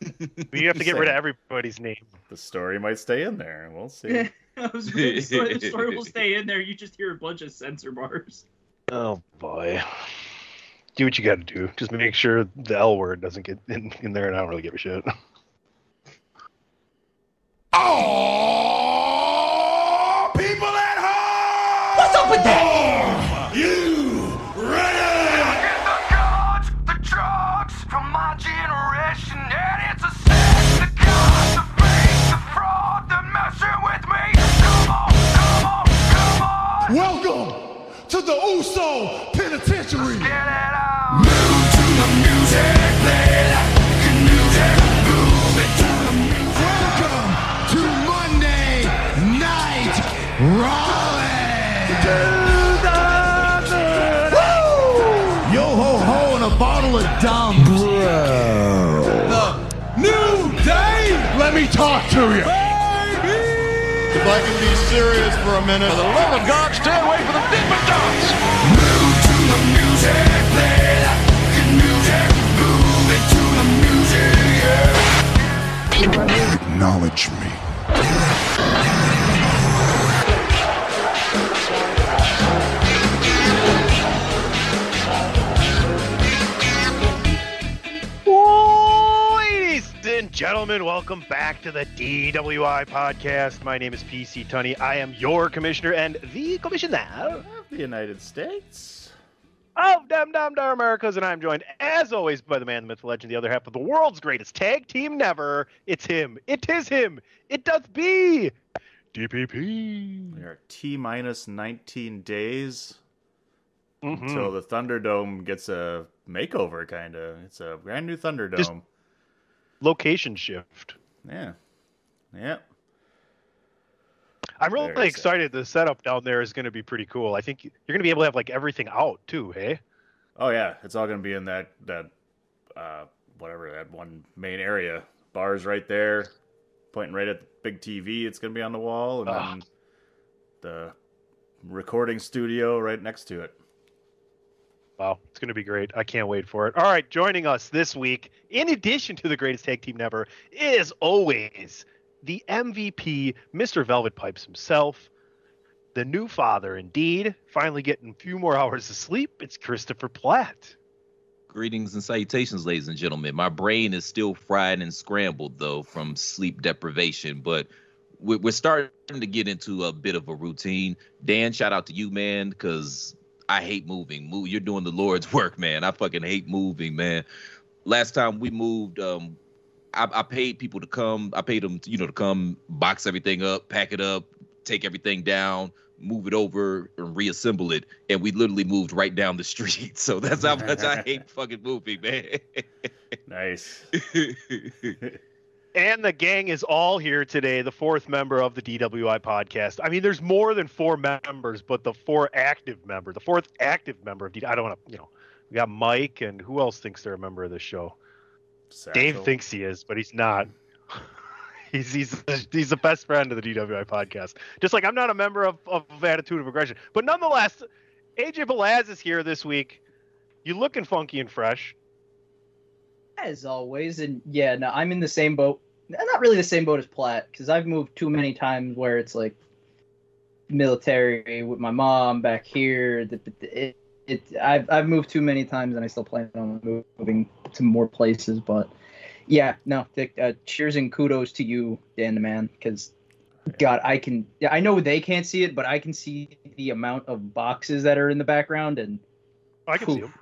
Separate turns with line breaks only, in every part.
You have to get rid of everybody's name.
The story might stay in there. We'll see.
I was really, the, story, the story will stay in there. You just hear a bunch of censor bars.
Oh boy. Do what you got to do. Just make sure the L word doesn't get in, in there, and I don't really give a shit.
Oh, people at home! What's up with that? Welcome to the Uso Penitentiary.
Get it out.
Move to the music, play that music. Move it to the music. Welcome to Monday Night. Woo! Yo ho ho and a bottle of dumb. Bro. The new day. Let me talk to you. If I can be serious for a minute. For the love of God, stay away from the Dippin' Dots. Move to the music, play that good music. Move it to the music, yeah. Acknowledge me.
Gentlemen, welcome back to the DWI podcast. My name is PC Tunney. I am your commissioner and the commissioner
Of the United States.
of Dum Dum Dar Americas, and I'm joined, as always, by the man, the myth, the legend, the other half of the world's greatest tag team never. It's him. It is him. It doth be DPP.
We are T minus 19 days
Mhm.
until the Thunderdome gets a makeover, kind of. It's a brand new Thunderdome.
Just- Location shift.
Yeah. Yeah.
I'm really
Very
excited. The setup down there is going to be pretty cool. I think you're going to be able to have like everything out too. Hey.
Oh yeah, it's all gonna be in that that uh whatever that one main area. Bars right there, pointing right at the big TV. It's gonna be on the wall, and
Ah.
then the recording studio right next to it.
Wow, it's going to be great. I can't wait for it. All right, joining us this week, in addition to the greatest tag team never, is always the MVP, Mr. Velvet Pipes himself, the new father, indeed. Finally getting a few more hours of sleep. It's Christopher Platt.
Greetings and salutations, ladies and gentlemen. My brain is still fried and scrambled, though, from sleep deprivation, but we're, we're starting to get into a bit of a routine. Dan, shout out to you, man, because I hate moving. Move, you're doing the Lord's work, man. I fucking hate moving, man. Last time we moved, um, I, I paid people to come. I paid them, you know, to come box everything up, pack it up, take everything down, move it over, and reassemble it. And we literally moved right down the street. So that's how much I hate fucking moving, man.
Nice.
And the gang is all here today, the fourth member of the DWI podcast. I mean, there's more than four members, but the four active member, the fourth active member of DWI. I don't want to, you know, we got Mike, and who else thinks they're a member of the show? Dave thinks he is, but he's not. He's he's he's the best friend of the DWI podcast. Just like I'm not a member of, of Attitude of Aggression, but nonetheless, AJ Balaz is here this week. You looking funky and fresh.
As always, and yeah, no, I'm in the same boat. Not really the same boat as Platt, because I've moved too many times where it's like military with my mom back here. It, it, I've I've moved too many times, and I still plan on moving to more places. But yeah, no, uh, cheers and kudos to you, Dan the man, because God, I can. Yeah, I know they can't see it, but I can see the amount of boxes that are in the background, and
I can see him.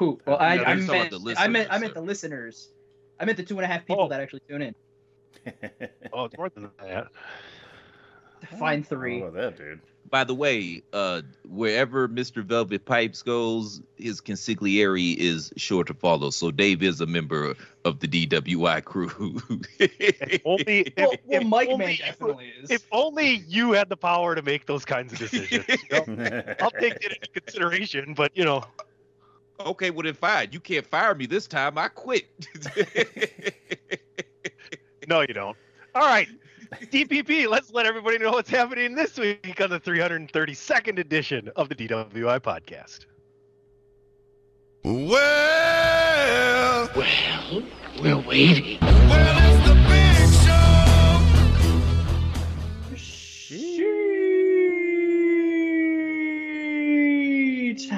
Who? Well, I,
Yeah,
I meant,
about the
I meant, I
listeners,
meant the listeners. I meant the two and a half people
Oh.
that actually tune in.
Oh, it's more than that.
Find three.
Oh, that dude.
By the way, uh, wherever Mr. Velvet Pipes goes, his consigliere is sure to follow. So Dave is a member of the DWI crew.
If only, if,
Well, well
if
Mike
only
Man
you-
definitely is.
If only you had the power to make those kinds of decisions. you know? I'll take it into consideration, but you know,
okay, well then fine. You can't fire me this time. I quit.
no, you don't. All right, DPP. Let's let everybody know what's happening this week on the 332nd edition of the DWI podcast.
Well,
Well, we're waiting.
well, it's the big show.
Sheet.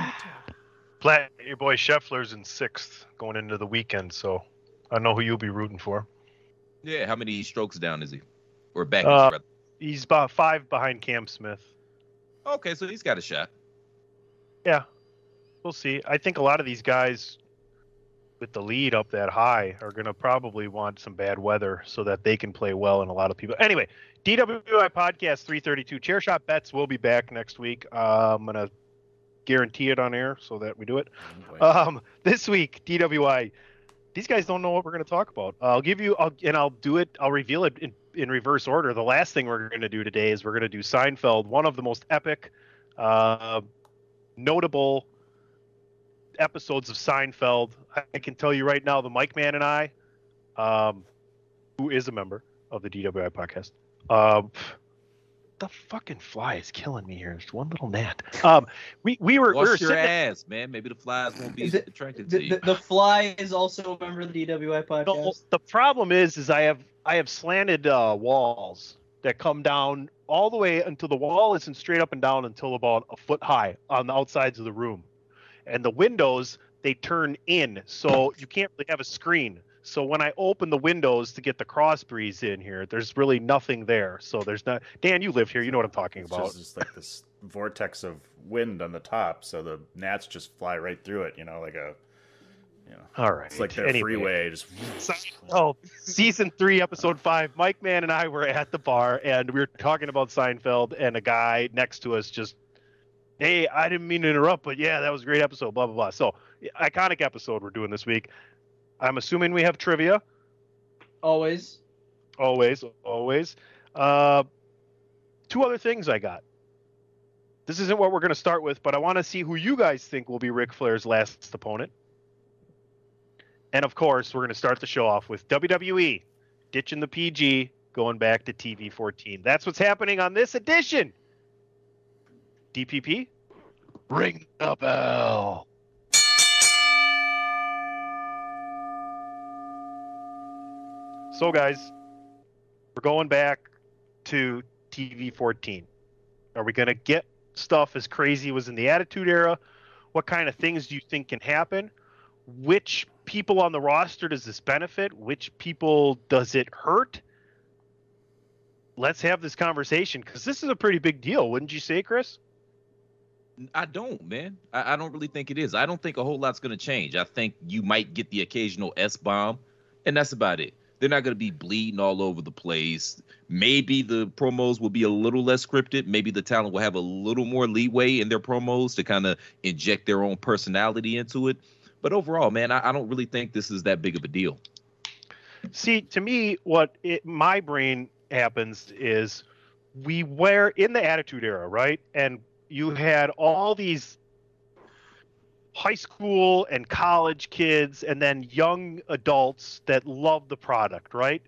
Platt, your boy Scheffler's in sixth going into the weekend, so I know who you'll be rooting for.
yeah, how many strokes down is he? Or back?
Uh. He's about five behind Cam Smith.
Okay, so he's got a shot.
Yeah, we'll see. I think a lot of these guys with the lead up that high are going to probably want some bad weather so that they can play well. And a lot of people, anyway, DWI podcast 332 chair shot bets will be back next week. Uh, I'm going to guarantee it on air so that we do it. Um, this week, DWI, these guys don't know what we're going to talk about. I'll give you, I'll, and I'll do it, I'll reveal it in, in reverse order. The last thing we're going to do today is we're going to do Seinfeld, one of the most epic, uh, notable episodes of Seinfeld. I, can tell you right now, the Mike Man and I, um, who is a member of the DWI podcast, um, the fucking fly is killing me here. Just one little gnat. Um, we we were we were
Wash your
sitting-
ass, man. Maybe the flies won't be
The-
attracted to you.
the, the fly is also a member of the DWI podcast.
No, the problem is, is I have I have slanted uh, walls that come down all the way until the wall isn't straight up and down until about a foot high on the outsides of the room, and the windows they turn in, so you can't really have a screen. So when I open the windows to get the cross breeze in here, there's really nothing there. So there's not. Dan, you live here, you know what I'm talking
It's
about.
just, just like this vortex of wind on the top, so the gnats just fly right through it. You know, like a, you know,
All right.
it's like their
Anyway.
freeway. Just
So- oh, season three, episode five. Mike Man and I were at the bar, and we were talking about Seinfeld, and a guy next to us just, hey, I didn't mean to interrupt, but yeah, that was a great episode. Blah blah blah. So, iconic episode we're doing this week. I'm assuming we have trivia.
Always.
Always, always. Uh, two other things I got. This isn't what we're going to start with, but I want to see who you guys think will be Ric Flair's last opponent. And of course, we're going to start the show off with WWE ditching the PG, going back to TV 14. That's what's happening on this edition. DPP, ring the bell. So, guys, we're going back to TV 14. Are we going to get stuff as crazy as in the Attitude Era? What kind of things do you think can happen? Which people on the roster does this benefit? Which people does it hurt? Let's have this conversation because this is a pretty big deal, wouldn't you say, Chris?
I don't, man. I, I don't really think it is. I don't think a whole lot's going to change. I think you might get the occasional S bomb, and that's about it. They're not going to be bleeding all over the place. Maybe the promos will be a little less scripted. Maybe the talent will have a little more leeway in their promos to kind of inject their own personality into it. But overall, man, I, I don't really think this is that big of a deal.
See, to me, what it, my brain happens is we were in the Attitude Era, right? And you had all these high school and college kids, and then young adults that love the product, right?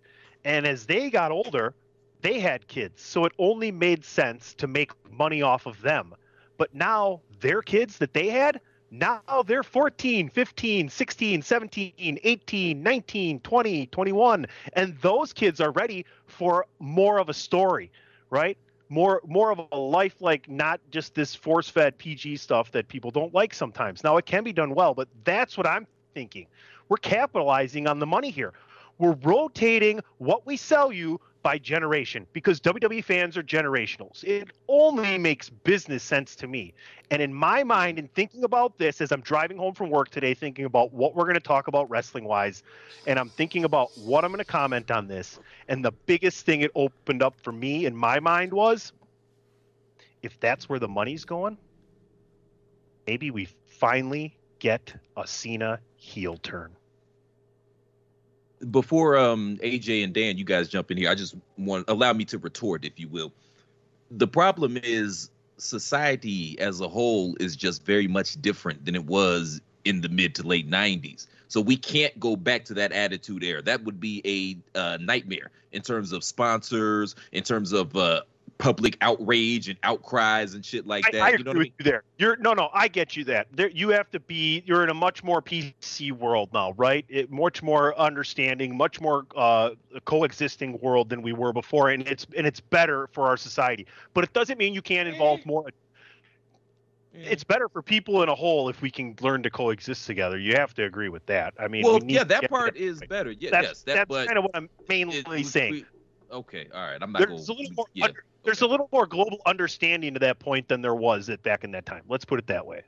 And as they got older, they had kids. So it only made sense to make money off of them. But now their kids that they had, now they're 14, 15, 16, 17, 18, 19, 20, 21. And those kids are ready for more of a story, right? More more of a life like not just this force-fed PG stuff that people don't like sometimes. Now it can be done well, but that's what I'm thinking. We're capitalizing on the money here. We're rotating what we sell you by generation because WWE fans are generationals. It only makes business sense to me. And in my mind, in thinking about this as I'm driving home from work today, thinking about what we're going to talk about wrestling wise, and I'm thinking about what I'm going to comment on this. And the biggest thing it opened up for me in my mind was if that's where the money's going, maybe we finally get a Cena heel turn
before um AJ and Dan, you guys jump in here. I just want allow me to retort, if you will. The problem is society as a whole is just very much different than it was in the mid to late 90s. So we can't go back to that attitude era. That would be a uh, nightmare in terms of sponsors, in terms of uh, public outrage and outcries and shit like that.
I, I
you
agree
know what I
with
mean?
you there. You're no, no. I get you that. There, you have to be. You're in a much more PC world now, right? It, much more understanding, much more uh, coexisting world than we were before, and it's and it's better for our society. But it doesn't mean you can't involve more. It's better for people in a whole if we can learn to coexist together. You have to agree with that. I mean,
well,
we need
yeah, that part
that
is
right.
better. Yeah,
that's
yes, that,
that's kind of what I'm mainly
it-
saying.
we- okay, all right. I'm not
there's
going.
a little more
yeah,
under, there's a little more global understanding to that point than there was at back in that time. Let's put it that way.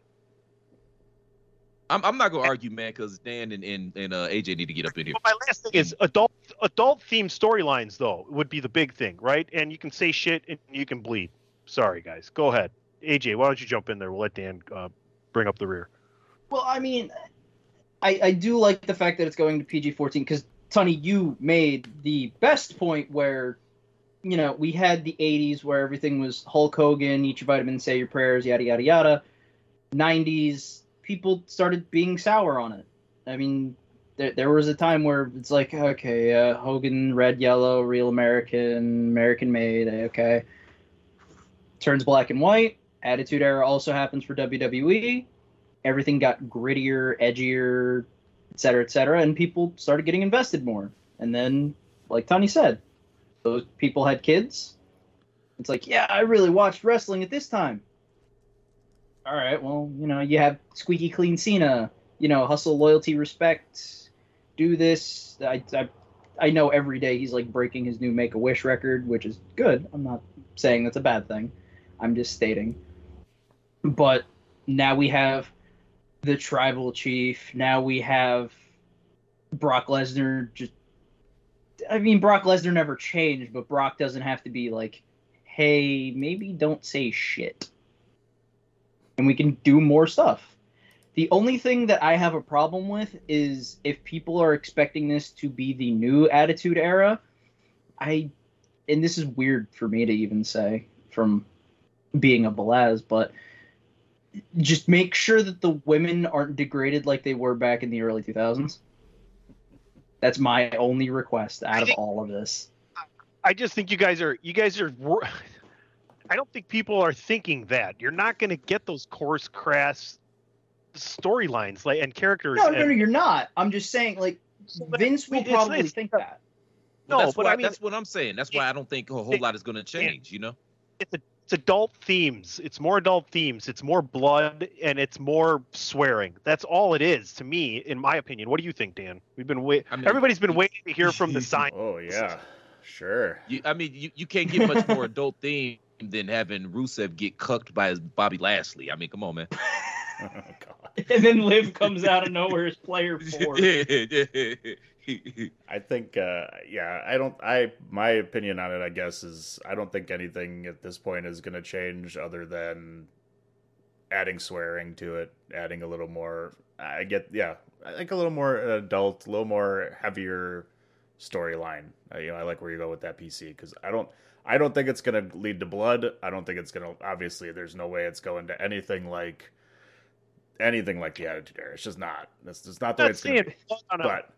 I'm, I'm not gonna argue, man, because Dan and, and, and uh, AJ need to get up in here.
But my last thing is adult adult themed storylines though would be the big thing, right? And you can say shit and you can bleed. Sorry guys, go ahead. AJ, why don't you jump in there? We'll let Dan uh, bring up the rear.
Well, I mean, I, I do like the fact that it's going to PG 14 because, Tony, you made the best point where, you know, we had the 80s where everything was Hulk Hogan, eat your vitamins, say your prayers, yada, yada, yada. 90s, people started being sour on it. I mean, there, there was a time where it's like, okay, uh, Hogan, red, yellow, real American, American made, okay. Turns black and white. Attitude Era also happens for WWE everything got grittier, edgier, et cetera, et cetera, and people started getting invested more. And then, like Tony said, those people had kids. It's like, yeah, I really watched wrestling at this time. All right, well, you know, you have squeaky clean Cena, you know, hustle, loyalty, respect, do this. I, I, I know every day he's like breaking his new Make a Wish record, which is good. I'm not saying that's a bad thing. I'm just stating. But now we have the tribal chief. Now we have Brock Lesnar. Just, I mean, Brock Lesnar never changed, but Brock doesn't have to be like, hey, maybe don't say shit. And we can do more stuff. The only thing that I have a problem with is if people are expecting this to be the new Attitude Era. I, and this is weird for me to even say from being a Belaz, but just make sure that the women aren't degraded like they were back in the early 2000s. That's my only request out of all of this.
I just think you guys are you guys are. I don't think people are thinking that you're not going to get those coarse, crass storylines like and characters.
No, no,
and-
no, you're not. I'm just saying, like, Vince will
It's-
probably
it's-
think that.
Well,
No,
that's
but
why,
I mean-
that's what I'm saying. That's why I don't think a whole
it-
lot is going to change. You know,
it's a, it's adult themes. It's more adult themes. It's more blood and it's more swearing. That's all it is to me, in my opinion. What do you think, Dan? We've been wait.
I mean-
Everybody's been waiting to hear from the sign.
Oh yeah, sure.
you, I mean, you, you can't get much more adult theme than having Rusev get cucked by Bobby Lashley. I mean, come on, man.
Oh god.
And then Liv comes out of nowhere as player four.
I think, uh, yeah, I don't. I my opinion on it, I guess, is I don't think anything at this point is going to change other than adding swearing to it, adding a little more. I get, yeah, I think a little more adult, a little more heavier storyline. Uh, you know, I like where you go with that PC because I don't. I don't think it's going to lead to blood. I don't think it's going to. Obviously, there's no way it's going to anything like anything like the Attitude Era. It's just not. That's just not the
I'm
way
not
it's going to
saying
be.
blood on a,
But
I'm not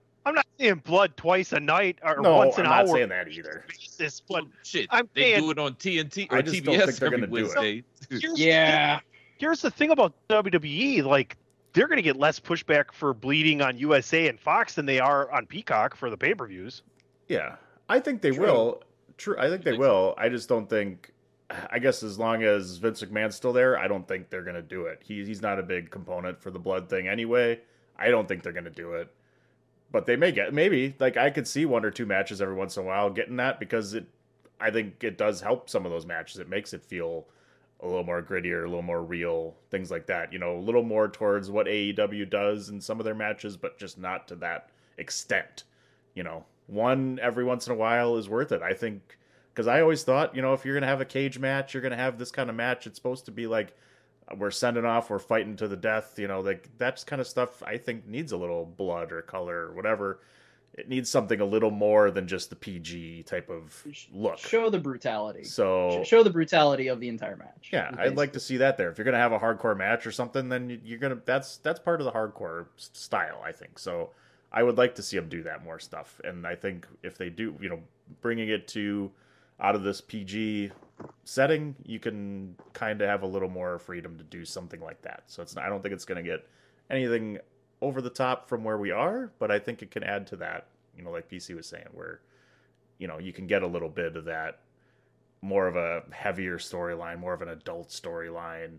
seeing blood twice a night or
No,
once an
I'm not saying that either.
basis, but
Shit,
I'm
they
saying-
do it on TNT or
I just don't
TBS
think they're gonna do it.
Wednesday.
here's,
Yeah.
here's the thing about WWE, like they're going to get less pushback for bleeding on USA and Fox than they are on Peacock for the pay-per-views.
Yeah, I think they
True.
will. True, I think they will. I just don't think. I guess as long as Vince McMahon's still there, I don't think they're gonna do it. He, he's not a big component for the blood thing anyway. I don't think they're gonna do it. But they may get maybe like I could see one or two matches every once in a while getting that because it. I think it does help some of those matches. It makes it feel a little more grittier, a little more real, things like that. You know, a little more towards what AEW does in some of their matches, but just not to that extent. You know, one every once in a while is worth it. I think because I always thought, you know, if you're gonna have a cage match, you're gonna have this kind of match. It's supposed to be like we're sending off, we're fighting to the death. You know, like that's kind of stuff. I think needs a little blood or color or whatever. It needs something a little more than just the PG type of look.
Show the brutality.
So
Show the brutality of the entire match.
yeah, I'd like to see that there. If you're gonna have a hardcore match or something, then you- you're gonna that's that's part of the hardcore style, I think. So I would like to see them do that more stuff. And I think if they do, you know, bringing it to out of this PG setting, you can kind of have a little more freedom to do something like that. So it's not, I don't think it's gonna get anything over the top from where we are, but I think it can add to that. You know, like PC was saying, where you know you can get a little bit of that more of a heavier storyline, more of an adult storyline,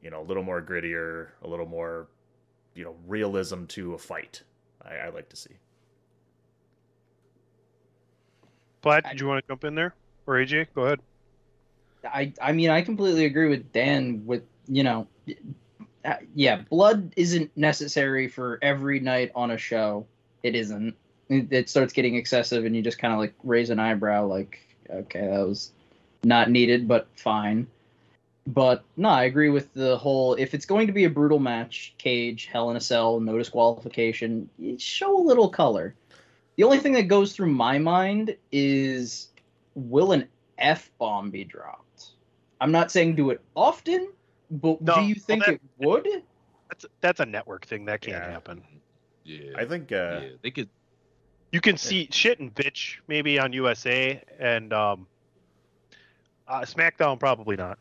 you know, a little more grittier, a little more, you know, realism to a fight. I, I like to see.
Platt, did you want to jump in there? Or AJ? Go ahead.
I I mean I completely agree with Dan with you know uh, yeah blood isn't necessary for every night on a show it isn't it, it starts getting excessive and you just kind of like raise an eyebrow like okay that was not needed but fine but no I agree with the whole if it's going to be a brutal match cage hell in a cell no disqualification show a little color the only thing that goes through my mind is will an F bomb be dropped? I'm not saying do it often, but
No,
do you
well,
think
that-
it would?
That's that's a network thing. That can't
Yeah.
happen.
Yeah,
I think, uh,
yeah, they could.
You can see shit and bitch maybe on USA and um, uh, SmackDown probably not.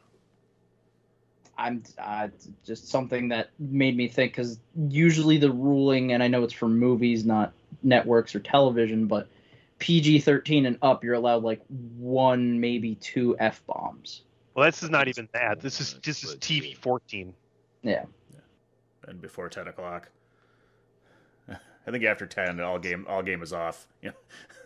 I'm uh, just something that made me think because usually the ruling, and I know it's for movies, not networks or television, but PG-13 and up, you're allowed like one, maybe two f bombs.
Well, this is not even that. This is this is TV 14.
Yeah. yeah.
and before ten o'clock. I think after ten, all game all game is off. Yeah.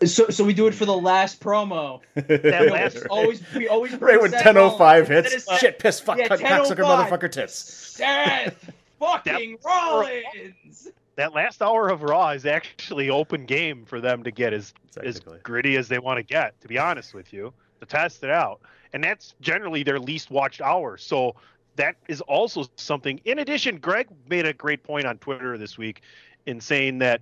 So so we do it for the last promo.
That last-
it's always we always
right
bring
when
Seth
ten oh five hits,
Instead of
shit, piss, fuck,
Yeah,
cunt,
10:05.
cocksucker, oh motherfucker, tits.
Seth fucking Rollins.
That last hour of Raw is actually open game for them to get as as gritty as they want to get. To be honest with you, to test it out, and that's generally their least watched hour. So that is also something. In addition, Greg made a great point on Twitter this week in saying that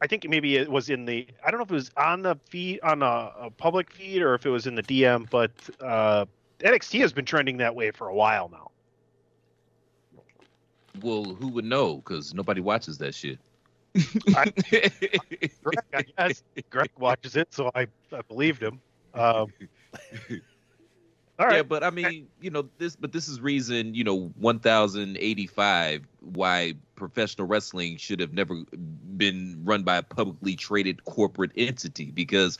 I think maybe it was in the I don't know if it was on the feed on a, a public feed or if it was in the DM, but uh, NXT has been trending that way for a while now.
Well, who would know? Because nobody watches that shit.
I- Greg, I guess Greg watches it, so I, I believed him. Um, all right,
Yeah, but I mean, you know, this, but this is reason, you know, 1085 why professional wrestling should have never been run by a publicly traded corporate entity because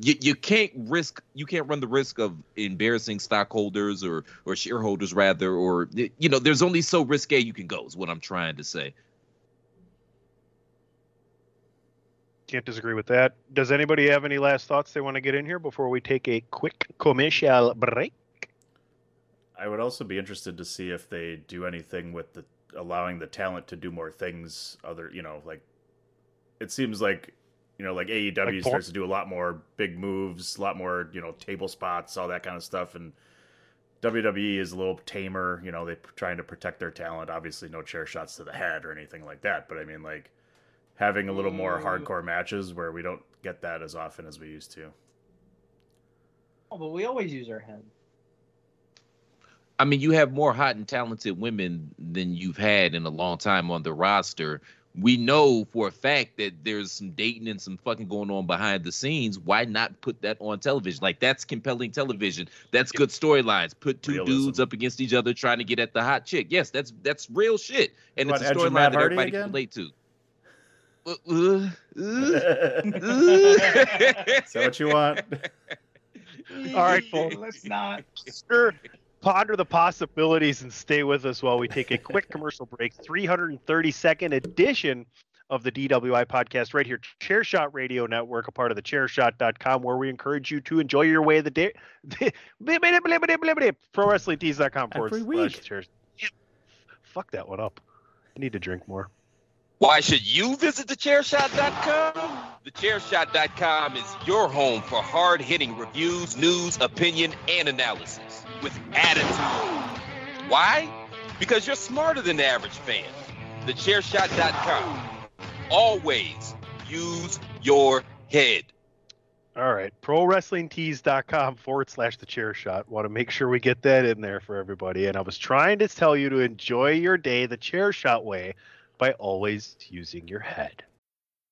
you, you can't risk, you can't run the risk of embarrassing stockholders or, or shareholders rather, or, you know, there's only so risque you can go is what I'm trying to say.
can't disagree with that. Does anybody have any last thoughts they want to get in here before we take a quick commercial break?
I would also be interested to see if they do anything with the allowing the talent to do more things. Other, you know, like it seems like you know, like AEW
Like
starts to do a lot more big moves, a lot more you know table spots, all that kind of stuff, and WWE is a little tamer. You know, they're trying to protect their talent. Obviously, no chair shots to the head or anything like that. But I mean, like having a little more mm. hardcore matches where we don't get that as often as we used to.
Oh, but we always use our head.
I mean, you have more hot and talented women than you've had in a long time on the roster. We know for a fact that there's some dating and some fucking going on behind the scenes. Why not put that on television? Like that's compelling television. That's good storylines. Put two
Realism.
dudes up against each other trying to get at the hot chick. Yes, that's that's real shit, and
You
it's a
want Edge and
storyline that
Hardy
everybody can relate to. Uh, uh,
Is that what you want?
All right, folks.
Let's not.
Sure. Ponder the possibilities and stay with us while we take a quick commercial break. 332nd edition of the DWI podcast right here, Chairshot Radio Network, a part of the chairshot.com, where we encourage you to enjoy your way of the day. ProWrestlingTees.com forward
Every
slash
week.
chairs. Fuck that one up. I need to drink more.
Why should you visit thechairshot.com? Thechairshot.com is your home for hard hitting reviews, news, opinion, and analysis with attitude. Why? Because you're smarter than the average fan. Thechairshot.com. Always use your head.
All right. ProWrestlingTees.com forward slash the chair shot. Want to make sure we get that in there for everybody. And I was trying to tell you to enjoy your day the chair shot way by always using your head.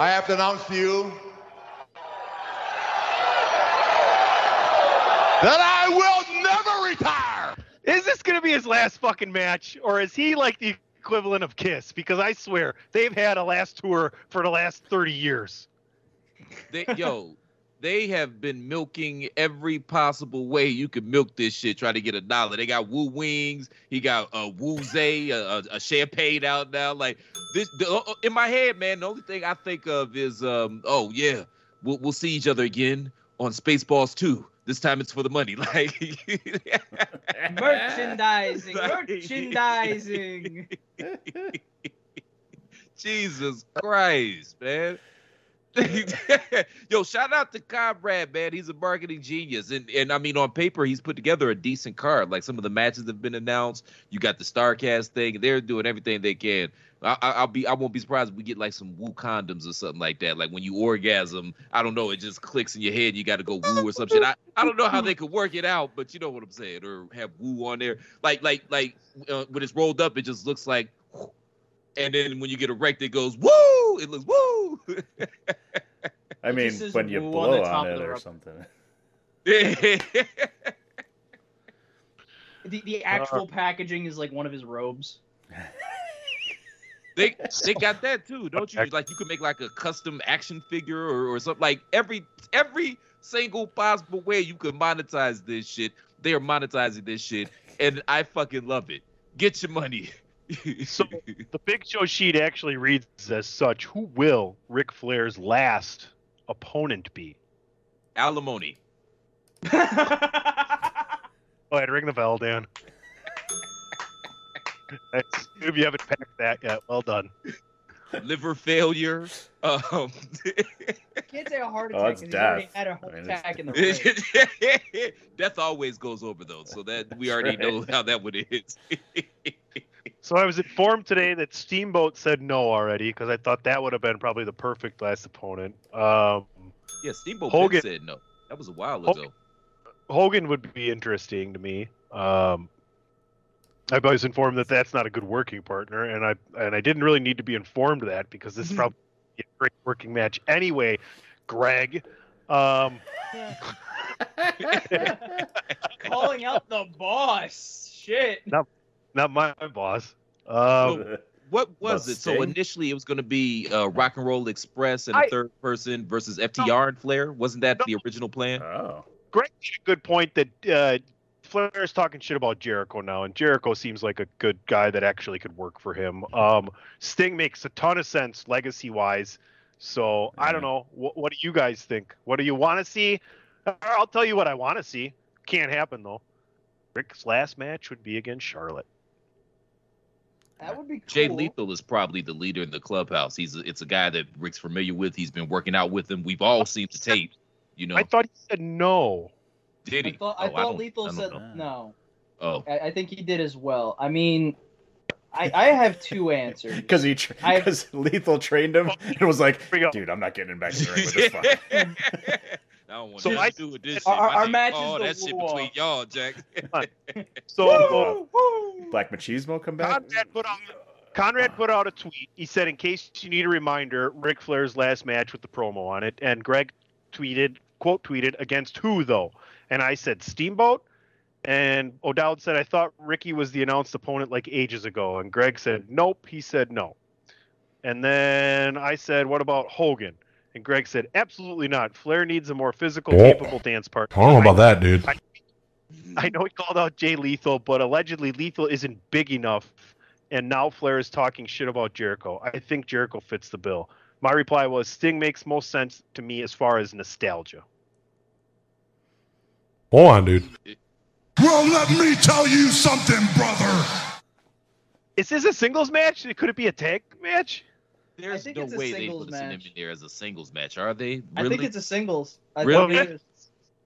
I have to announce to you that I will never retire.
Is this going to be his last fucking match? Or is he like the equivalent of Kiss? Because I swear they've had a last tour for the last 30 years.
They, yo, they have been milking every possible way you could milk this shit, try to get a dollar. They got Woo Wings, he got a uh, Woo Zay, a, a, a champagne out now. Like this, the, uh, in my head, man, the only thing I think of is, um, oh yeah, we'll we'll see each other again on Spaceballs 2. This time it's for the money. Like
Merchandising, merchandising.
Jesus Christ, man. Yo, shout out to Conrad, man. He's a marketing genius. And and I mean on paper, he's put together a decent card. Like some of the matches have been announced. You got the Starcast thing. They're doing everything they can. I, I, I'll be I won't be surprised if we get like some woo condoms or something like that. Like when you orgasm, I don't know, it just clicks in your head. You got to go woo or some shit. I, I don't know how they could work it out, but you know what I'm saying, or have woo on there. Like like like uh, when it's rolled up, it just looks like. And then when you get erect, it goes woo. It looks woo.
I mean, when you
woo on
blow on, it or
rope.
something.
The, the actual packaging is like one of his robes.
they they got that too, don't you? Like you could make like a custom action figure or, or something. Like every every single possible way you could monetize this shit, they are monetizing this shit, and I fucking love it. Get your money.
So the Big Show sheet actually reads as such: Who will Ric Flair's last opponent be?
alimony.
Go ahead, ring the bell, Dan. That's- if you haven't packed that yet, well done.
liver failure. Um,
Can't say a heart
Oh,
attack.
it's
'cause he's already
death.
had a
I
heart
mean, it's-
attack in the ring.
death always goes over though, so that we already know how that one is.
So I was informed today that Steamboat said no already because I thought that would have been probably the perfect last opponent. Um,
yeah, Steamboat
Hogan-
Hogan. said no. That was a while
Hogan-
ago.
Hogan would be interesting to me. Um, I was informed that that's not a good working partner, and I and I didn't really need to be informed of that because this is probably a great working match anyway. Greg, um,
Calling out the boss. Shit.
Not my boss. Um,
What was
About
it? So initially it was going to be uh, Rock and Roll Express and a
I-
third person versus FTR and Flair. Wasn't that the original plan?
Oh.
Greg made a good point that uh, is talking shit about Jericho now, and Jericho seems like a good guy that actually could work for him. Um, Sting makes a ton of sense legacy wise. So I don't know. What, what do you guys think? What do you want to see? I'll tell you what I want to see. Can't happen though. Ric's last match would be against Charlotte.
That would be cool.
Jay Lethal is probably the leader in the clubhouse. He's a, it's a guy that Ric's familiar with. He's been working out with him. We've all seen the tape. You know,
I thought he said no.
did he?
I thought, I
Oh,
thought
don't-
Lethal
I
said
know.
no.
Oh,
I, I think he did as well. I mean, I, I have two answers.
Because he, tra-
I-
'cause Lethal trained him oh, and was like, dude, I'm not getting back in the ring with this fuck.
I don't want
So
so
I-
I do with this
Our-
shit.
our match
nigga,
is
oh, that shit
war.
between y'all, Jack.
So uh,
Black Machismo come back?
Conrad put out Conrad put out a tweet. He said, "In case you need a reminder, Ric Flair's last match with the promo on it." And Greg tweeted, quote tweeted, "Against who though?" And I said, "Steamboat." And O'Dowd said, "I thought Ricky was the announced opponent like ages ago." And Greg said, "Nope." He said, "No." And then I said, "What about Hogan?" And Greg said, "Absolutely not. Flair needs a more physical,
Oh.
capable dance partner."
I don't know about that, dude.
I- I know he called out Jay Lethal, but allegedly Lethal isn't big enough, and now Flair is talking shit about Jericho. I think Jericho fits the bill. My reply was Sting makes most sense to me as far as nostalgia.
Hold on, dude.
Well, let me tell you something, brother.
Is this a singles match? Could it be a tag match?
There's
think
no
it's a
way they
singles
put him in
match.
there as a singles match, are they? Really?
I think it's a singles. I
Really?
think it is.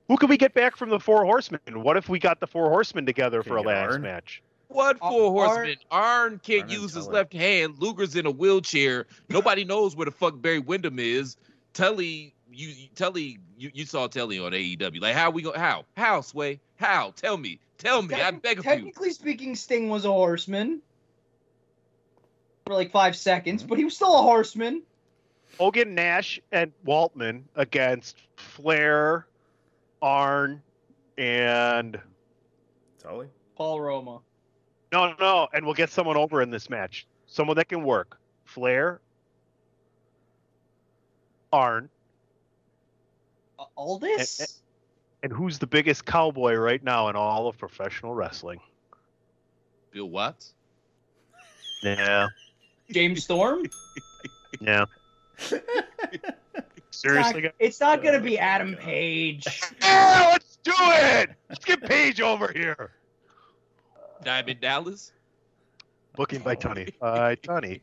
Who could we get back from the Four Horsemen? What if we got the Four Horsemen together
Can
for a last
Arn?
match?
What
uh,
four horsemen? Arn can't
Arn
use his left hand. Luger's in a wheelchair. Nobody knows where the fuck Barry Windham is. Tully, you you- Tully, you, you saw Tully on AEW. Like how we go? How? How Sway? How? Tell me. Tell me. I beg of you.
Technically speaking, Sting was a horseman for like five seconds, but he was still a horseman.
Hogan, Nash, and Waltman against Flair, Arn, and
Tully?
Paul Roma.
No, no, and we'll get someone over in this match. Someone that can work. Flair, Arn,
Uh, Aldis?
and who's the biggest cowboy right now in all of professional wrestling?
Bill Watts.
Yeah,
James Storm?
yeah. Seriously, guys?
It's not going to be oh, Adam Page.
Yeah, let's do it. Let's get Page over here.
Diamond Dallas.
Booking by Tony. Oh. By Tony.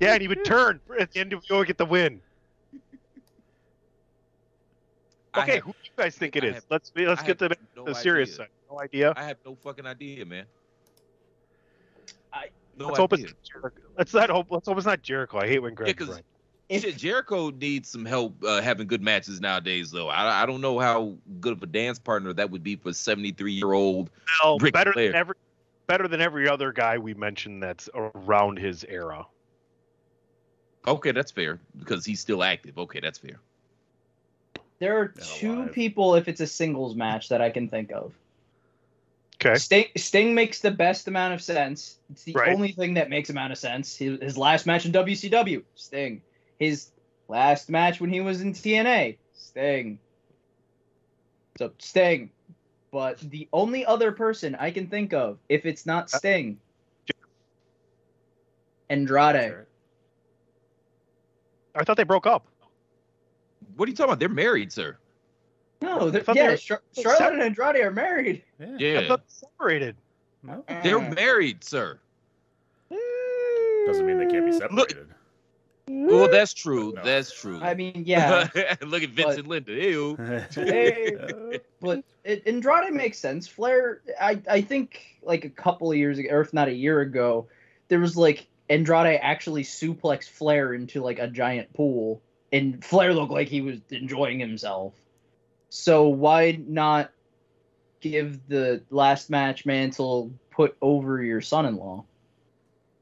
Yeah, and he would turn at the end of you get the win. Okay,
have-
who do you guys think it
I
is?
have-
let's be, let's
I
get the,
no
the serious
idea.
side. No idea.
I have no fucking idea, man.
I-
no
let's hope it's not Jericho. Let's not hope. Let's hope it's not Jericho. I hate when Greg's
'cause-
right.
Jericho needs some help uh, having good matches nowadays, though. I, I don't know how good of a dance partner that would be for 73 year old.
Well,
Ric
better
Flair.
than every better than every other guy we mentioned that's around his era.
Okay, that's fair because he's still active. Okay, that's fair.
There are two people, if it's a singles match, that I can think of.
Okay.
Sting, Sting makes the best amount of sense. It's the
Right.
only thing that makes amount of sense. His, his last match in WCW, Sting. His last match when he was in TNA, Sting. So Sting. But the only other person I can think of, if it's not uh, Sting, Andrade.
I thought they broke up.
What are you talking about? They're married, sir.
No, they're,
thought they
yeah, Char- Charlotte and Andrade are married.
I
Yeah,
thought they separated.
No.
Uh, they're married, sir. Mm.
Doesn't mean they can't be separated.
Look, Well, that's true.
No.
That's true.
I mean, yeah.
Look at Vincent Linda. Ew.
Hey, but it, Andrade makes sense. Flair, I, I think like a couple of years ago, or if not a year ago, there was like Andrade actually suplexed Flair into like a giant pool, and Flair looked like he was enjoying himself. So why not give the last match mantle put over your son-in-law?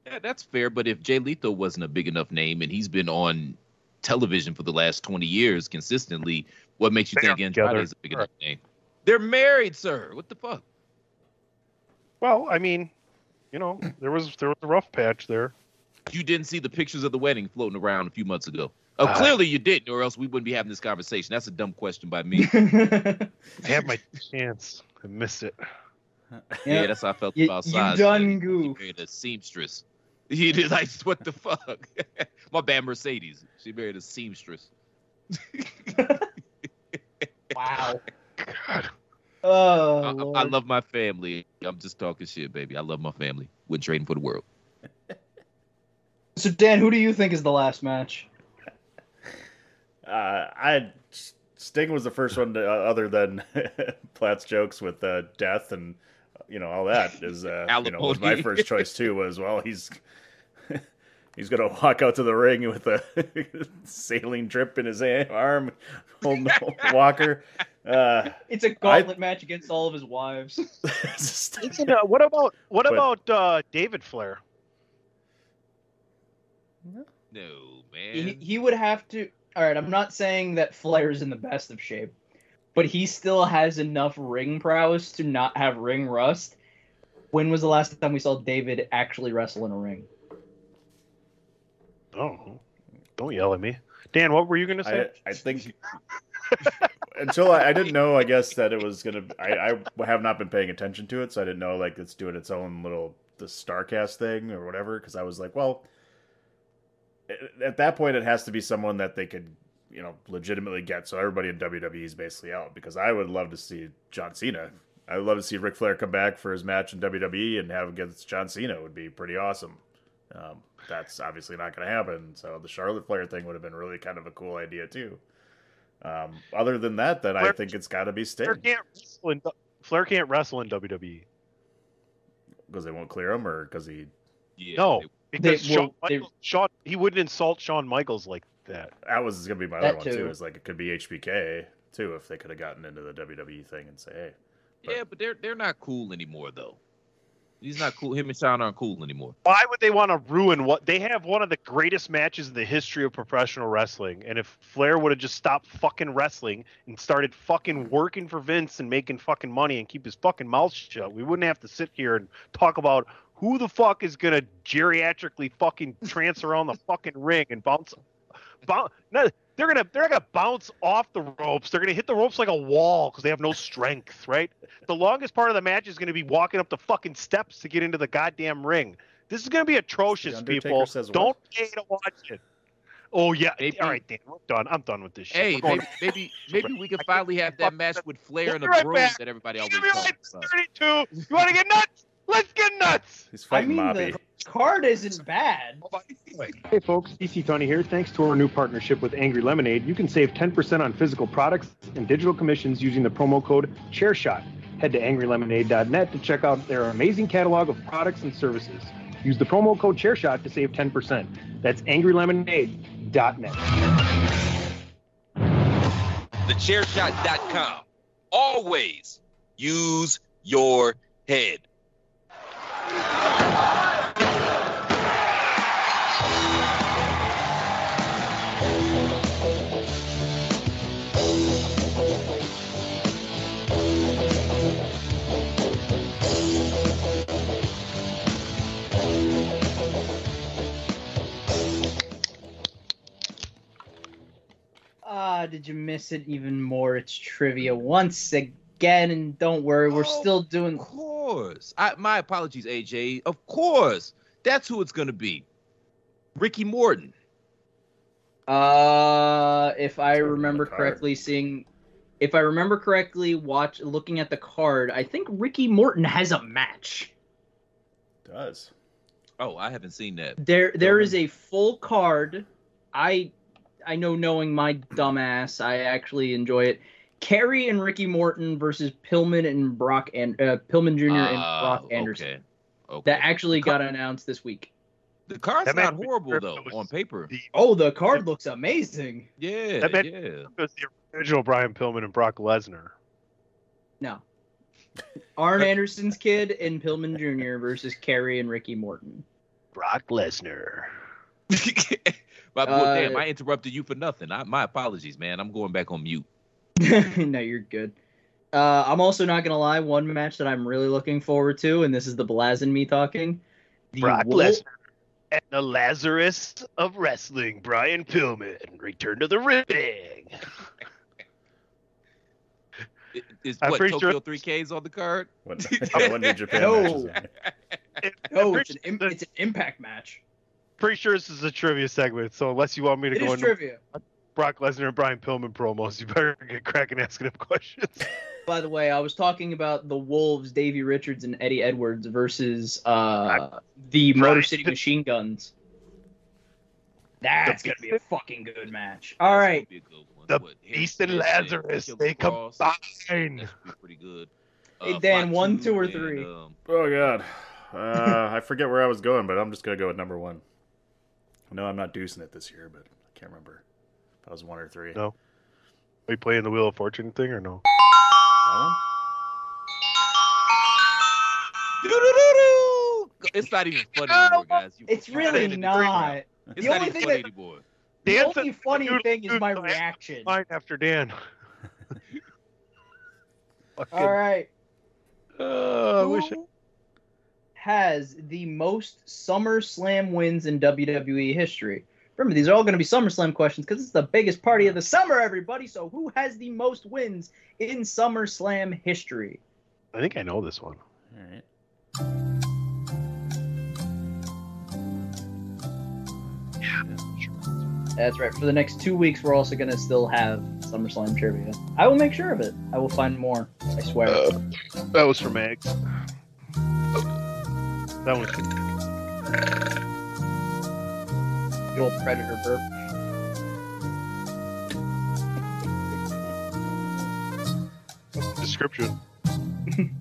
Yeah, that's fair. But if Jay Lethal wasn't a big enough name and he's been on television for the last 20 years consistently, what makes you
They
think
are
Andrade
together.
is a big enough name? They're married, sir. What the fuck?
Well, I mean, you know, there was there was a rough patch there.
You didn't see the pictures of the wedding floating around a few months ago. Oh,
Uh,
clearly you didn't, or else we wouldn't be having this conversation. That's a dumb question by me.
I had my chance. I missed it.
Yeah, that's how I felt
You-
about
you
size.
done goof.
She married a seamstress. He did like what the fuck? My bad Mercedes. She married a seamstress.
Wow.
God.
Oh,
I, I love my family. I'm just talking shit, baby. I love my family. We're trading for the world.
So Dan, who do you think is the last match?
Uh, I Sting was the first one, to, uh, other than Platt's jokes with uh, death and you know all that is uh, you know was my first choice too. Was well he's he's gonna walk out to the ring with a saline drip in his arm, holding the Walker. Uh,
It's a gauntlet match against all of his wives.
You know, what about what
But-
about uh, David Flair?
No, man.
he, he would have to. All right, I'm not saying that Flair's in the best of shape, but he still has enough ring prowess to not have ring rust. When was the last time we saw David actually wrestle in a ring?
Oh, don't yell at me, Dan. What were you gonna say?
I, I think until I, I didn't know, I guess that it was gonna. I, I have not been paying attention to it, so I didn't know like it's doing its own little the Starrcast thing or whatever. Because I was like, well, a- at that point, it has to be someone that they could, you know, legitimately get. So everybody in WWE is basically out. Because I would love to see John Cena. I would love to see Ric Flair come back for his match in WWE and have against John Cena. It would be pretty awesome. Um, that's obviously not going to happen. So the Charlotte Flair thing would have been really kind of a cool idea too. Um, other than that, then I think it's got to be Sting
Flair can't wrestle in Flair can't wrestle in WWE.
because they won't clear him, or because he.
Yeah,
No, because
They-
Shawn
well, they-
Michaels, Shawn he wouldn't insult Shawn Michaels like that.
That was going to be my
That
other one too.
too.
Is like it could be HBK too if they could have gotten into the WWE thing and say, hey,
yeah, but they're they're not cool anymore though. He's not cool. Him and Sean aren't cool anymore.
Why would they want to ruin what they have? One of the greatest matches in the history of professional wrestling. And if Flair would have just stopped fucking wrestling and started fucking working for Vince and making fucking money and keep his fucking mouth shut, we wouldn't have to sit here and talk about who the fuck is gonna geriatrically fucking trance around the fucking ring and bounce. bounce no, they're gonna they're gonna bounce off the ropes. They're gonna hit the ropes like a wall because they have no strength, right? The longest part of the match is gonna be walking up the fucking steps to get into the goddamn ring. This is gonna be atrocious, people.
says?
Don't pay to watch it. Oh yeah.
Maybe-
All right, Dan. We're done. I'm done with this shit.
Hey, maybe maybe maybe we can finally have that match with Flair and the
We'll be right
broom that everybody
We'll
always
be right
talks about.
32. You want to get nuts? Let's get nuts.
he's
I
fighting
mean,
Mobby.
the card isn't bad.
Hey folks, DC Tony here. Thanks to our new partnership with Angry Lemonade, you can save 10% on physical products and digital commissions using the promo code ChairShot. Head to angrylemonade.net to check out their amazing catalog of products and services. Use the promo code ChairShot to save 10%. That's angrylemonade.net.
Thechairshot.com. Always use your head.
Ah, did you miss it even more? It's trivia once again, and don't worry, we're
Oh,
still doing.
Of course. I, my apologies, AJ. Of course. That's who it's going to be. Ricky Morton.
Uh, if I remember correctly, seeing, if I remember correctly, watch looking at the card, I think Ricky Morton has a match.
Does
Oh, I haven't seen that.
There, there is a full card. I, I know, knowing my dumbass, I actually enjoy it. Kerry and Ricky Morton versus Pillman and Brock and uh, Pillman Jr. and
Ah,
Brock Anderson.
Okay. Okay.
That actually got announced this week.
the card's
That
not horrible though
was
on paper.
the-
Oh, the card looks amazing.
Yeah,
That match-
yeah.
It was the original Brian Pillman and Brock Lesnar.
No. Arn Anderson's kid and Pillman Jr. versus Kerry and Ricky Morton.
Brock Lesnar.
but, well,
Uh,
damn, I interrupted you for nothing. I, my apologies, man. I'm going back on mute.
no, you're good. Uh, I'm also not gonna lie. One match that I'm really looking forward to, and this is the Blaz and me talking. The
Brock
Wolf-
Lesnar. And the Lazarus of wrestling, Brian Pillman, return to the ring.
I- Is
I'm
what Tokyo
sure-
3Ks on the card?
What, what New Japan
No.
matches are there?
No, it's an, im- it's an impact match.
Pretty sure this is a trivia segment, so unless you want me to
It
go
is
into
trivia.
Brock Lesnar and Brian Pillman promos, you better get cracking asking him questions.
By the way, I was talking about the Wolves, Davey Richards and Eddie Edwards versus uh, the Motor City Machine Guns. That's gonna be a fucking good match. All right,
The Beast and Lazarus, they combine.
Pretty good.
Hey, Dan, one, two, or three?
um,
Oh god, uh, I forget where I was going, but I'm just gonna go with number one. No, I'm not deucing it this year, but I can't remember if I was one or three.
No. Are we playing the Wheel of Fortune thing or no?
That one?
It's not even funny anymore, guys. You-
it's really
said
not.
It's
The
not
only
even
thing
funny
that
anymore.
the
Dan
only funny
Dude,
thing is my
I-
reaction.
Mine after Dan. Fucking-
All right,
Uh, I wish I-
who has the most SummerSlam wins in WWE history? Remember, these are all going to be SummerSlam questions because it's the biggest party of the summer, everybody. So, who has the most wins in SummerSlam history?
I think I know this one.
All right.
That's right. For the next two weeks, we're also going to still have SummerSlam trivia. I will make sure of it. I will find more. I swear.
Uh, that was from Eggs. That was
The old Predator burp.
description.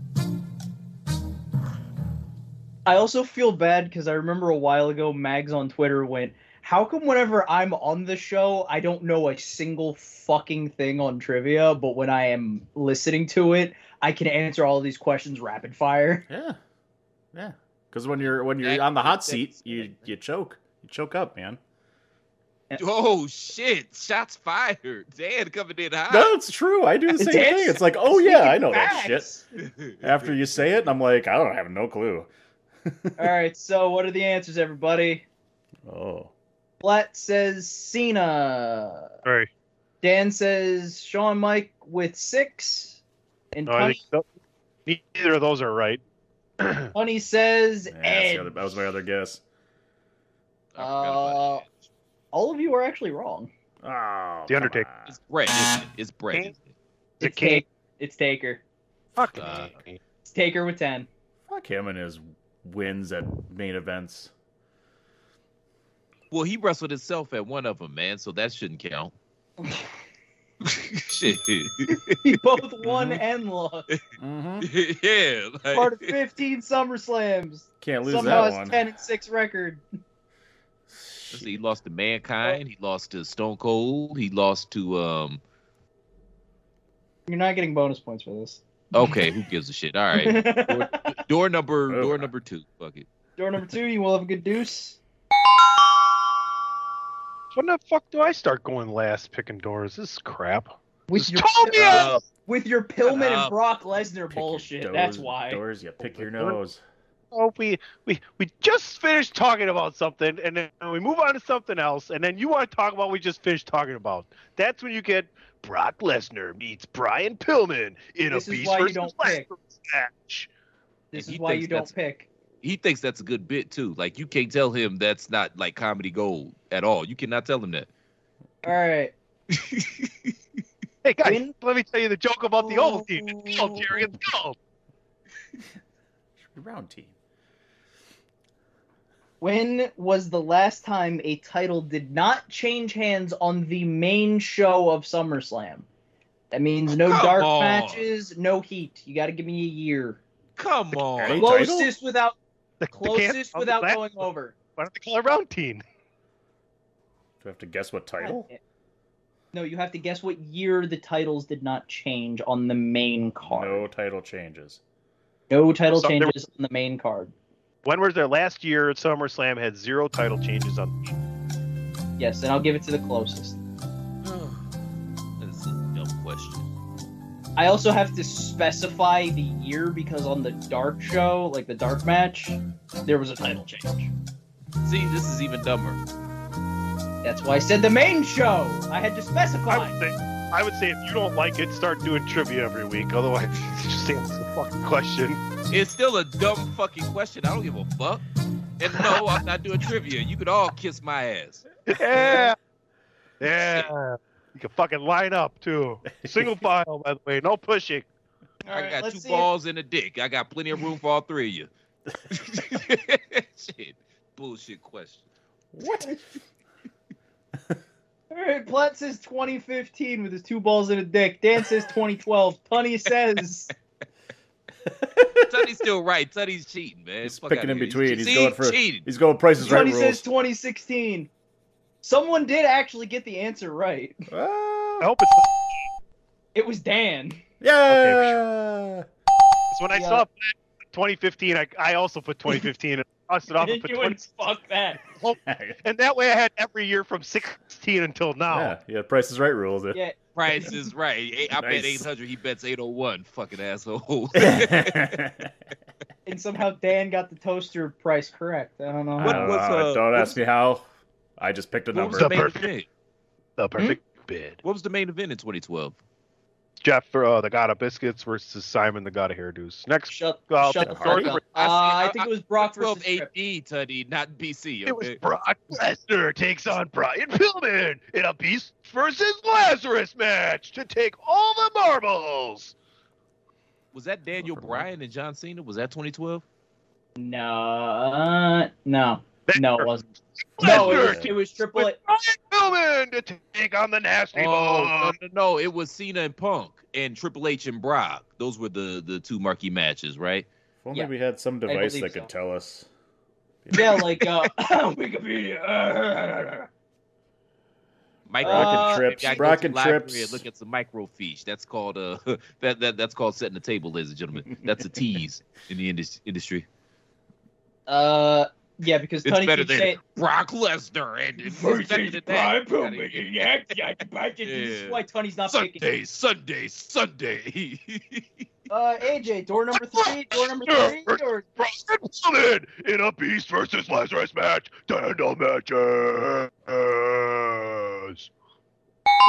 I also feel bad because I remember a while ago, Mags on Twitter went, How come whenever I'm on the show, I don't know a single fucking thing on trivia, but when I am listening to it, I can answer all of these questions rapid fire?
Yeah, yeah. Because when you're when you're on the hot seat, you you choke. You choke up, man.
Oh shit! Shots fired. Dan coming in hot.
No, it's true. I do the same
Dan's
thing. It's like, oh yeah, I know that shit. After you say it, and I'm like, I don't have no clue.
all right, so what are the answers, everybody?
Oh,
Platt says Cena.
All right.
Dan says Shawn Mike with six. And
No, I
Tony,
think neither of those are right.
Tony says
yeah, that's
Ed.
other, that was my other guess.
Uh, all of you are actually wrong.
Oh,
The Undertaker.
It's Brett. Isn't it? It's Brett. isn't
It's,
King.
Ta- it's Taker.
Fuck.
Uh,
It's Taker with 10.
Fuck him and his wins at main events.
Well, he wrestled himself at one of them, man. So that shouldn't count. Shit.
He both won and lost.
Mm-hmm.
yeah. Like,
Part of 15 SummerSlams.
Can't lose
Somehow
that
has
one.
10 and 6 record.
Let's he lost to Mankind. He lost to Stone Cold. He lost to um.
You're not getting bonus points for this.
Okay, who gives a shit? All right. Door, door number
Oh.
door number two. Fuck it.
Door number two, you will have a good deuce.
When the fuck do I start going last picking doors? This is crap.
With your, with your Pillman and Brock Lesnar bullshit.
doors-
That's why.
Doors, you pick your nose.
Oh, we we we just finished talking about something, and then we move on to something else, and then you want to talk about what we just finished talking about. That's when you get Brock Lesnar meets Brian Pillman in
This
a
is
Beast
why you
versus
don't pick.
Match.
This
And
is
he
why
thinks
you don't
that's-
pick.
He thinks that's a good bit too. Like you can't tell him that's not like comedy gold at all. You cannot tell him that.
All right.
Hey guys,
Win-
let me tell you the joke about the old team. It's called Jerry and Skull.
Round team.
When was the last time a title did not change hands on the main show of SummerSlam? That means no
Come
dark
on.
matches, no heat. You got to give me a year.
Come
Any
on.
title?
Closest without
The, the
closest
can-
without
the
going over.
Why don't they call it round team?
Do I have to guess what title?
Uh, no, you have to guess what year the titles did not change on the main card.
No title changes.
No title
So there-
changes on the main card.
When was their last year at SummerSlam had zero title changes on? The week?
Yes, and I'll give it to the closest.
That's a dumb question.
I also have to specify the year because on the dark show, like the dark match, there was a title change.
See, this is even dumber.
That's why I said the main show. I had to
I
specify.
Would say, I would say if you don't like it, start doing trivia every week. Otherwise, just answer the fucking question.
It's still a dumb fucking question. I don't give a fuck. And no, I'm not doing trivia. You could all kiss my ass.
Yeah. Yeah. You can fucking line up too. Single file, by the way. No pushing.
All
I
right,
got two
see
balls and a dick. I got plenty of room for all three of you. Shit. Bullshit question.
What?
All right, Platt says 2015 with his two balls and a dick. Dan says 2012. Tunny says
Teddy's still right. Teddy's cheating, man.
He's
Fuck
picking in
here.
between. He's
See?
going for
cheating.
he's going prices right
Tunny
rules.
says 2016. Someone did actually get the answer right.
I hope it's.
It was Dan.
Yeah.
So when I
Yeah.
saw 2015, I, I also put 2015 and crossed it off and put
you
20.
wouldn't fuck that.
And that way I had every year from 16 until now.
yeah, yeah, prices right rules. It.
Yeah.
Price is right. Eight- I bet 800. He bets 801. Fucking asshole.
And somehow Dan got the toaster price correct. I don't know.
I
What-
how.
don't,
what's,
know.
uh,
don't ask me how. I just picked a
what was
number.
the main
perfect-
event?
The perfect bid.
What was the main event in 2012?
Jeff, uh, the God of Biscuits versus Simon, the God of Hairdos. Next,
Shut,
I'll
shut the
the
fuck up. Uh, I think it was Brock
12
versus Tripp.
AD, Tuddy, not BC.
it was Brock Lesnar takes on Brian Pillman in a Beast versus Lazarus match to take all the marbles.
Was that Daniel Bryan and John Cena? Was that 2012?
No, uh, no, no, it wasn't. No, it was, it was Triple H.
Brian Pillman to take on the Nasty
Oh,
Boy.
no, no, no. It was Cena and Punk and Triple H and Brock. Those were the, the two marquee matches, right?
If only
Yeah.
we had some device
believe
that could tell us.
Yeah, like uh, Wikipedia.
Micro
Brock and
uh,
Trips,
maybe I go
Brock and
the
Trips.
Look at some microfiche. That's called uh that, that that's called setting the table, ladies and gentlemen. That's a tease in the indus- industry.
Uh, yeah, because
It's
Tony
better
keeps
than
saying.
Brock Lesnar and it's better than that.
This is why Tony's not picking.
Sunday, Sunday, Sunday.
Uh, AJ, door number three, door number three, or
Brian Pillman in a Beast versus Lazarus match. Tandem matches.
who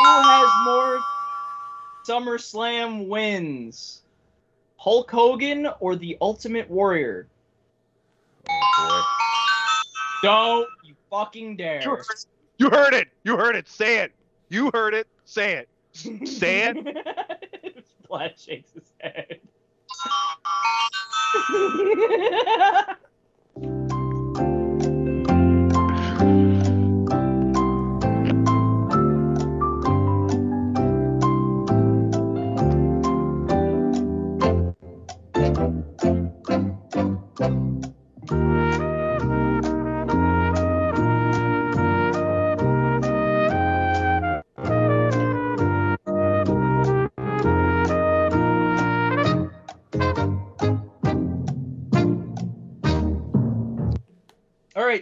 has more SummerSlam wins? Hulk Hogan or the Ultimate Warrior?
Oh,
Don't you fucking dare.
You heard, it. you heard it. You heard it. Say it. You heard it. Say it. Say it.
Flash shakes his head.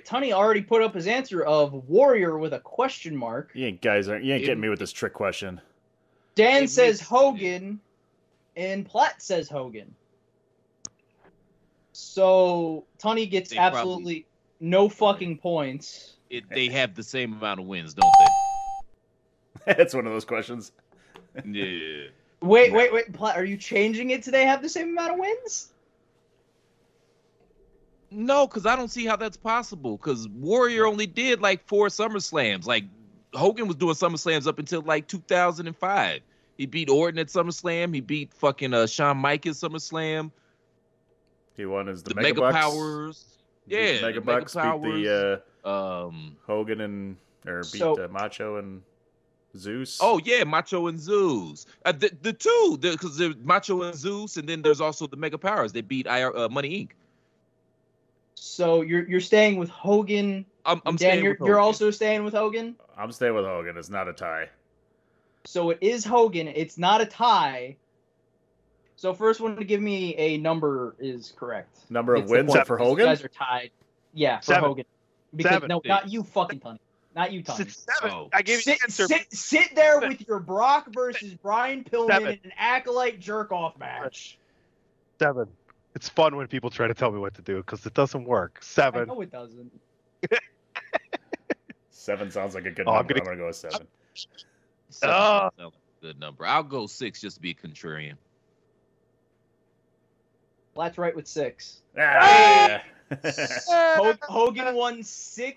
All right, Tunney already put up his answer of Warrior with a question mark.
You ain't guys aren't you ain't getting me with this trick question.
Dan
It
says
makes-
Hogan, and Platt says Hogan. So Tunney gets
They probably-
absolutely no fucking points.
It, they have the same amount of wins, don't they?
That's one of those questions.
Yeah.
Wait, wait, wait, Platt, are you changing it to they have the same amount of wins?
No, because I don't see how that's possible. Because Warrior only did like four SummerSlams. Like Hogan was doing SummerSlams up until like 2005. He beat Orton at SummerSlam. He beat fucking uh, Shawn Michaels at SummerSlam.
He won as the,
The,
Mega,
Mega,
Bucks.
Powers.
Beat
Yeah,
the Mega
the
Bucks beat the uh, um. Hogan and or beat
So-
uh, Macho and Zeus.
Oh yeah, Macho and Zeus. Uh, the the two, because there's Macho and Zeus, and then there's also the Mega Powers. They beat IR, uh, Money Inc.
So you're you're staying with Hogan.
I'm, I'm
Dan,
staying
you're,
with
you're
Hogan.
also staying with Hogan.
I'm staying with Hogan. It's not a tie.
So it is Hogan. It's not a tie. So first one to give me a number is correct.
Number of
It's
wins for Hogan?
You guys are tied. Yeah, for
Seven.
Hogan. Because
Seven.
no, not you, fucking Tony. Not you, Tony.
Seven.
Oh.
I gave you
Sit,
the answer.
sit, sit there with your Brock versus Brian Pillman
Seven.
in an acolyte jerk off match.
Seven. It's fun when people try to tell me what to do because it doesn't work.
I
Seven.
know it doesn't.
Seven sounds like a good
Oh,
number. I'm
gonna-
gonna, go with seven.
Seven
Ah.
sounds like good number. I'll go six just to be contrarian.
That's right with six.
Ah!
Ho- Hogan won six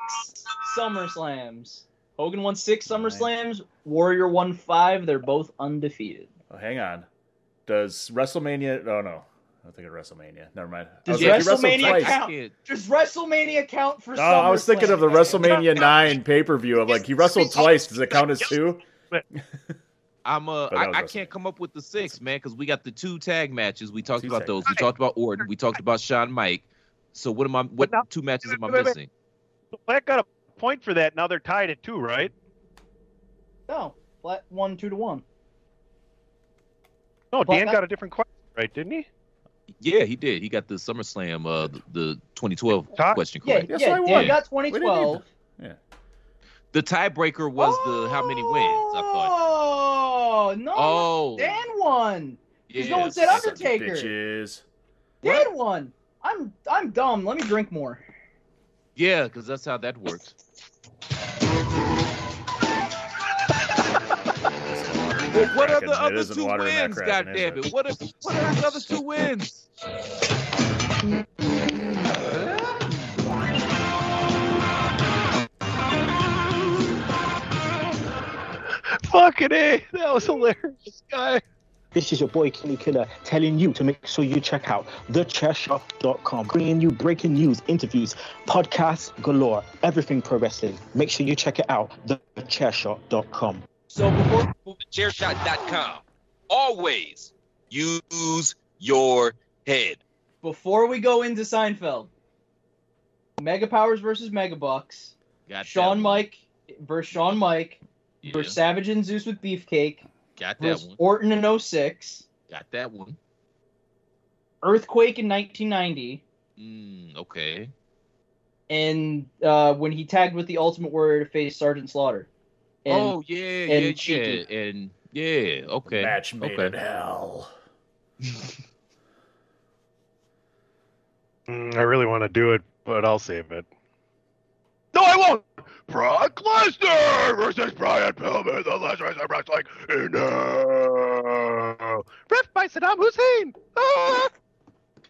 SummerSlams. Hogan won six SummerSlams. Warrior won five. They're both undefeated.
oh, hang on. Does WrestleMania? Oh no, I'm thinking of WrestleMania. Never mind.
Does
was like,
WrestleMania
twice.
count? Does WrestleMania count for
Oh, I was thinking of the WrestleMania nine pay per view of like he wrestled twice. Does it count as two?
I'm uh, I, I can't come up with the six, man, because we got the two tag matches. We talked
Two
about
tag
those. We talked about Orton. We talked about Shawn Mike. So what am I? What
now-
two matches am I missing?
Black got a point for that. Now they're tied at two, right?
No, flat one, two to one.
No,
Black
Dan
got-
got a different question, right? Didn't he?
Yeah, he did. He got the SummerSlam, uh, the, the 2012
Todd?
question
Yeah,
correct.
Yes,
yeah,
I
Dan
won.
got
We didn't
2012.
Yeah.
The tiebreaker was the how many wins? I thought.
Oh no!
Oh,
Dan won. Because no one said Undertaker.
Bitches.
Dan won. I'm I'm dumb. Let me drink more.
Yeah, because that's how that works. Well, what are the other two
water in that
wins?
Kraken,
God damn
it?
it! What are what are the other two wins?
Fucking A. That was hilarious, guy.
This is your boy Kenny Killer telling you to make sure you check out thechairshot.com, bringing you breaking news, interviews, podcasts galore, everything pro wrestling. Make sure you check it out, thechairshot.com.
So before
Chairshot.com. Always use your head.
before we go into Seinfeld, Mega Powers versus Mega Bucks,
Got
Shawn
one.
Mike versus Shawn Mike
Yeah,
versus Savage and Zeus with Beefcake
got that one.
Orton in 06,
Got that one.
Earthquake in 1990,
Mm, okay.
and uh, when he tagged with the Ultimate Warrior to face Sergeant Slaughter. And
oh yeah,
and
yeah, yeah, and yeah. Okay.
Match made
okay.
in hell.
Mm, I really want to do it, but I'll save it. No, I won't. Brock Lesnar versus Brian Pillman, the last wrestling wrestling in hell. Ref by Saddam Hussein. Ah!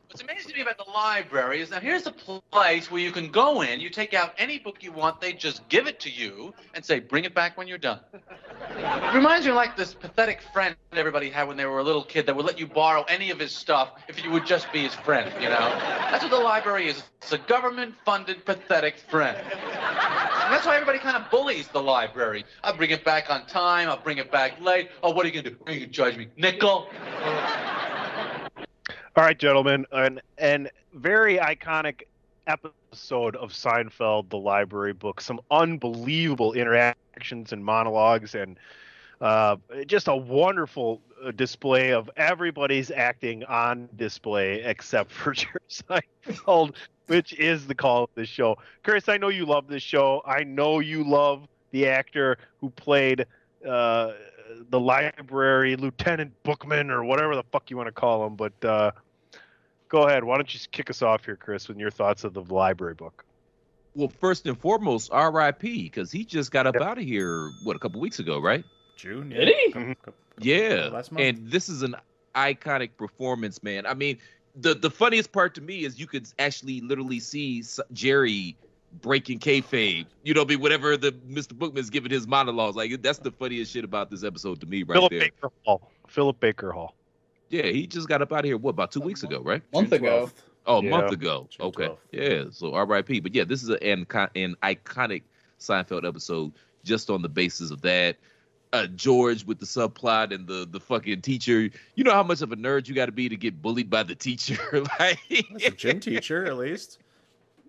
What's amazing to me about the library is that here's a place where you can go in, you take out any book you want, they just give it to you and say, bring it back when you're done. It reminds me of like this pathetic friend everybody had when they were a little kid that would let you borrow any of his stuff if you would just be his friend, you know? That's what the library is. It's a government funded pathetic friend. And that's why everybody kind of bullies the library. I'll bring it back on time, I'll bring it back late. Oh, what are you gonna do? Are you gonna judge me? Nickel?
All right, gentlemen, an an very iconic episode of Seinfeld, the library book. Some unbelievable interactions and monologues, and uh, just a wonderful uh, display of everybody's acting on display except for Jerry Seinfeld, which is the call of this show. Chris, I know you love this show. I know you love the actor who played. Uh, the library lieutenant bookman or whatever the fuck you want to call him but uh go ahead why don't you kick us off here chris with your thoughts of the library book
Well, first and foremost, R.I.P. Because he just got up out of here what a couple weeks ago, right?
June.
Did he?
Mm-hmm.
Yeah,
Last month.
and this is an iconic performance, man. I mean, the the funniest part to me is you could actually literally see Jerry breaking kayfabe. You know, be whatever the Mr. Bookman's giving his monologues. Like that's the funniest shit about this episode to me, right there.
philip
there.
baker hall philip baker hall
Yeah, he just got up out of here. What about two weeks ago, right?
month
June
ago.
12th.
Oh, a
Yeah.
month ago.
June
okay.
12th.
Yeah. So R.I.P. But yeah, this is an an iconic Seinfeld episode just on the basis of that. Uh, George with the subplot and the the fucking teacher. You know how much of a nerd you got to be to get bullied by the teacher. like,
It's a gym teacher, at least.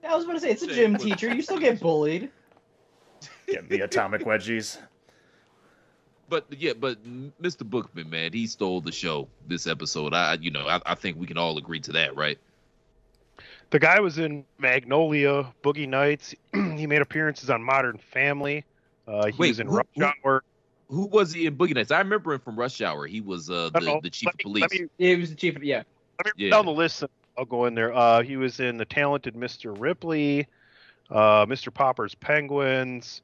I was going to say it's a gym teacher. You still get bullied.
Get the atomic wedgies.
But yeah, but Mr. Bookman, man, he stole the show this episode. I, you know, I, I think we can all agree to that, right?
the guy was in magnolia boogie nights he made appearances on modern family uh he
Wait,
was in
who-
rush
who-
hour
Who was he in Boogie Nights? I remember him from Rush Hour. He was uh, the, the chief
Let
of police.
let me-
Yeah, he was the chief of yeah.
Let me
Yeah.
read down the list. and I'll go in there. Uh, he was in the talented Mr. Ripley. uh, Mr. Popper's Penguins,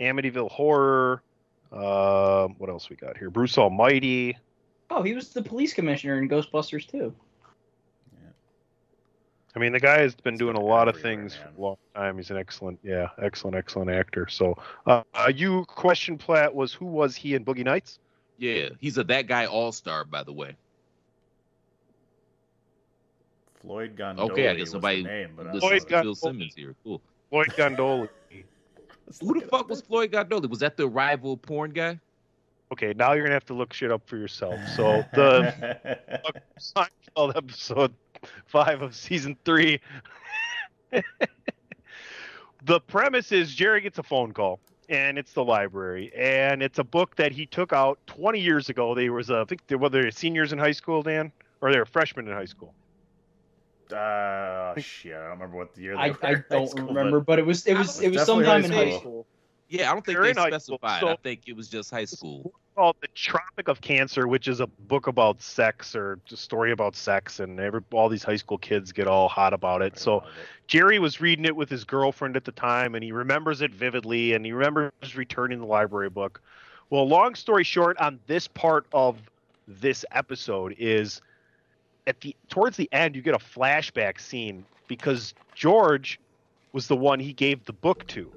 Amityville Horror. Uh, what else we got here? Bruce Almighty.
Oh, he was the police commissioner in Ghostbusters too. Yeah.
I mean, the guy has been doing a lot of things for a long time. He's an excellent, yeah, excellent, excellent actor. So, uh, uh, you question Platt was who was he in Boogie Nights?
Yeah, he's a that guy all star, by the way.
Floyd Gondolli
Okay, I guess
was
somebody
name, but
Floyd
to Bill Simmons here. Cool.
Floyd Gondolli.
Who the fuck was Floyd Gondolli? Was that the rival porn guy?
Okay, now you're gonna have to look shit up for yourself. So the Seinfeld episode five of season three. the premise is Jerry gets a phone call, and it's the library, and it's a book that he took out 20 years ago. They was, uh, I think, they were they seniors in high school, Dan, or they were freshmen in high school.
Uh, shit, I don't remember what the year. They
I,
were
I don't
school,
remember, but it was it was it was sometime
high
in high
school.
school.
Yeah, I don't think
They're
they
in school,
specified.
so-
I think it was just high school.
called The Tropic of Cancer, which is a book about sex or a story about sex, and every, all these high school kids get all hot about it. So Jerry was reading it with his girlfriend at the time, and he remembers it vividly, and he remembers returning the library book. Well, long story short, on this part of this episode is at the towards the end, you get a flashback scene because George was the one he gave the book to.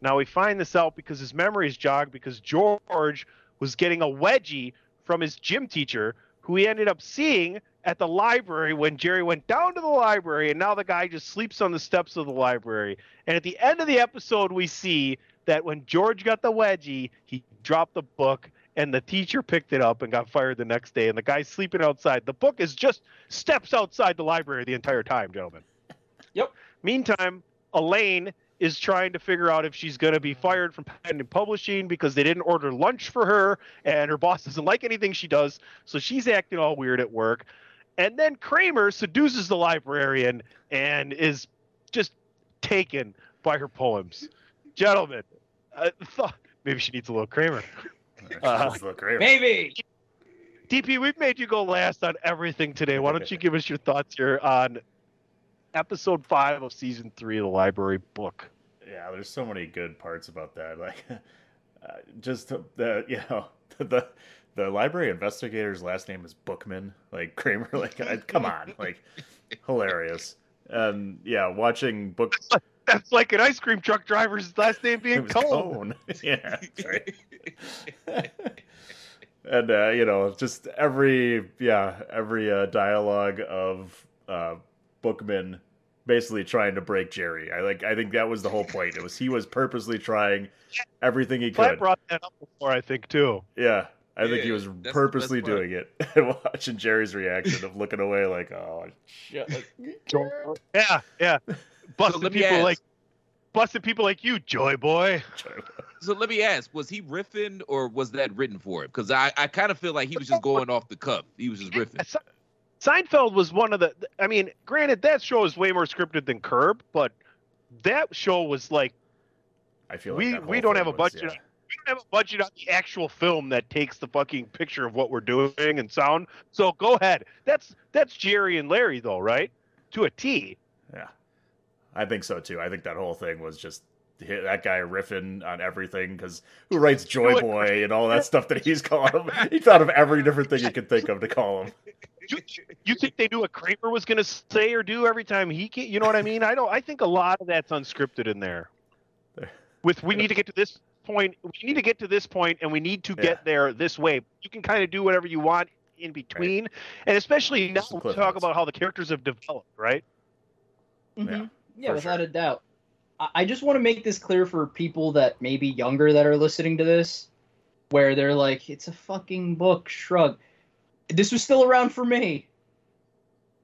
Now we find this out because his memories jogged because George was getting a wedgie from his gym teacher, who he ended up seeing at the library when Jerry went down to the library, and now the guy just sleeps on the steps of the library. And at the end of the episode, we see that when George got the wedgie, he dropped the book, and the teacher picked it up and got fired the next day. And the guy's sleeping outside. The book is just steps outside the library the entire time, gentlemen.
Yep.
Meantime, Elaine is trying to figure out if she's going to be fired from Pendant Publishing because they didn't order lunch for her and her boss doesn't like anything she does. So she's acting all weird at work. And then Kramer seduces the librarian and is just taken by her poems. Gentlemen, thought uh, maybe she needs a little Kramer. Uh,
Maybe.
DP, we've made you go last on everything today. Why don't you give us your thoughts here on episode five of season three of the library book?
Yeah, there's so many good parts about that. Like, uh, just the you know the the library investigator's last name is Bookman. Like Kramer, like come on, like hilarious. And yeah, watching book.
That's like an ice cream truck driver's last name being Cone.
Cone. yeah, right. and uh, you know, just every yeah, every uh, dialogue of uh, Bookman basically trying to break Jerry. I like. I think that was the whole point. It was he was purposely trying everything he
could.
could.
brought that up before, I think, too.
Yeah, I think he was purposely doing it and watching Jerry's reaction of looking away like, oh shit.
Yeah, yeah. Busting
let me
people
ask.
like busting people like you, Joy Boy.
So let me ask: Was he riffing, or was that written for him? Because I, I kind of feel like he was just going off the cuff. He was just riffing.
Seinfeld was one of the. I mean, granted, that show is way more scripted than Curb, but that show was like
I feel like
we we don't
thing
have a
was,
budget.
yeah.
We don't have a budget on the actual film that takes the fucking picture of what we're doing and sound. So go ahead. That's that's Jerry and Larry though, right? To a T.
Yeah, I think so too. I think that whole thing was just hi- that guy riffing on everything because who writes Joy Boy and all that stuff that he's calling him? He thought of every different thing he could think of to call him.
You, you think they knew what Kramer was going to say or do every time he? Can, you know what I mean? I don't. I think a lot of that's unscripted in there. With we need to get to this point. We need to get to this point, and we need to
Yeah.
get there this way. You can kind of do whatever you want in between, and especially now we talk
notes.
about how the characters have developed, right?
Mhm. Yeah,
for
without a doubt. I- just want to make this clear for people that may be younger that are listening to this, where they're like, "It's a fucking book." Shrug. This was still around for me.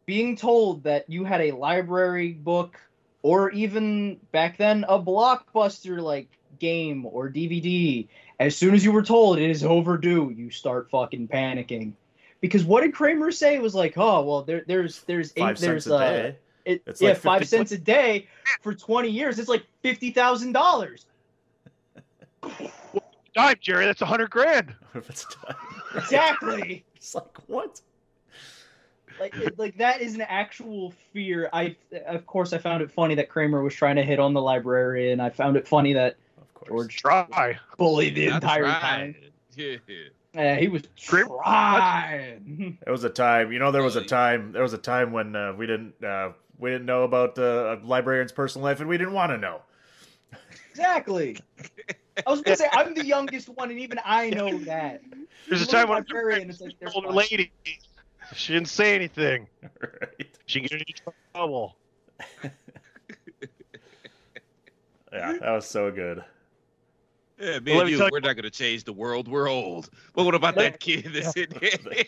Being told that you had a library book, or even back then a blockbuster like game or DVD, as soon as you were told it is overdue, you start fucking panicking. Because what did Kramer say? It was like, oh well, there, there's there's eight,
Five
there's uh. It,
It's
yeah,
like
five cents a day for 20 years. It's like fifty thousand dollars.
Dime, Jerry. That's a hundred grand.
If it's time.
Exactly.
It's like what?
like it- like that is an actual fear. I of course I found it funny that Kramer was trying to hit on the librarian. I found it funny that George
try
bullied the
I
entire
tried.
time.
Yeah.
Yeah, he was trying.
There was a time, you know, there was a time, there was a time when uh, we didn't, uh, we didn't know about uh, a librarian's personal life, and we didn't want to know.
Exactly. I was gonna say I'm the youngest one, and even I know that.
There's a
You look
time
at
when
librarian, it's like they're
older
fine.
lady. She didn't say anything. She can get into trouble.
Yeah, that was so good.
Yeah, me
Well,
and you,
tell you-
we're not gonna change the world. We're old. But what about that kid that's in there?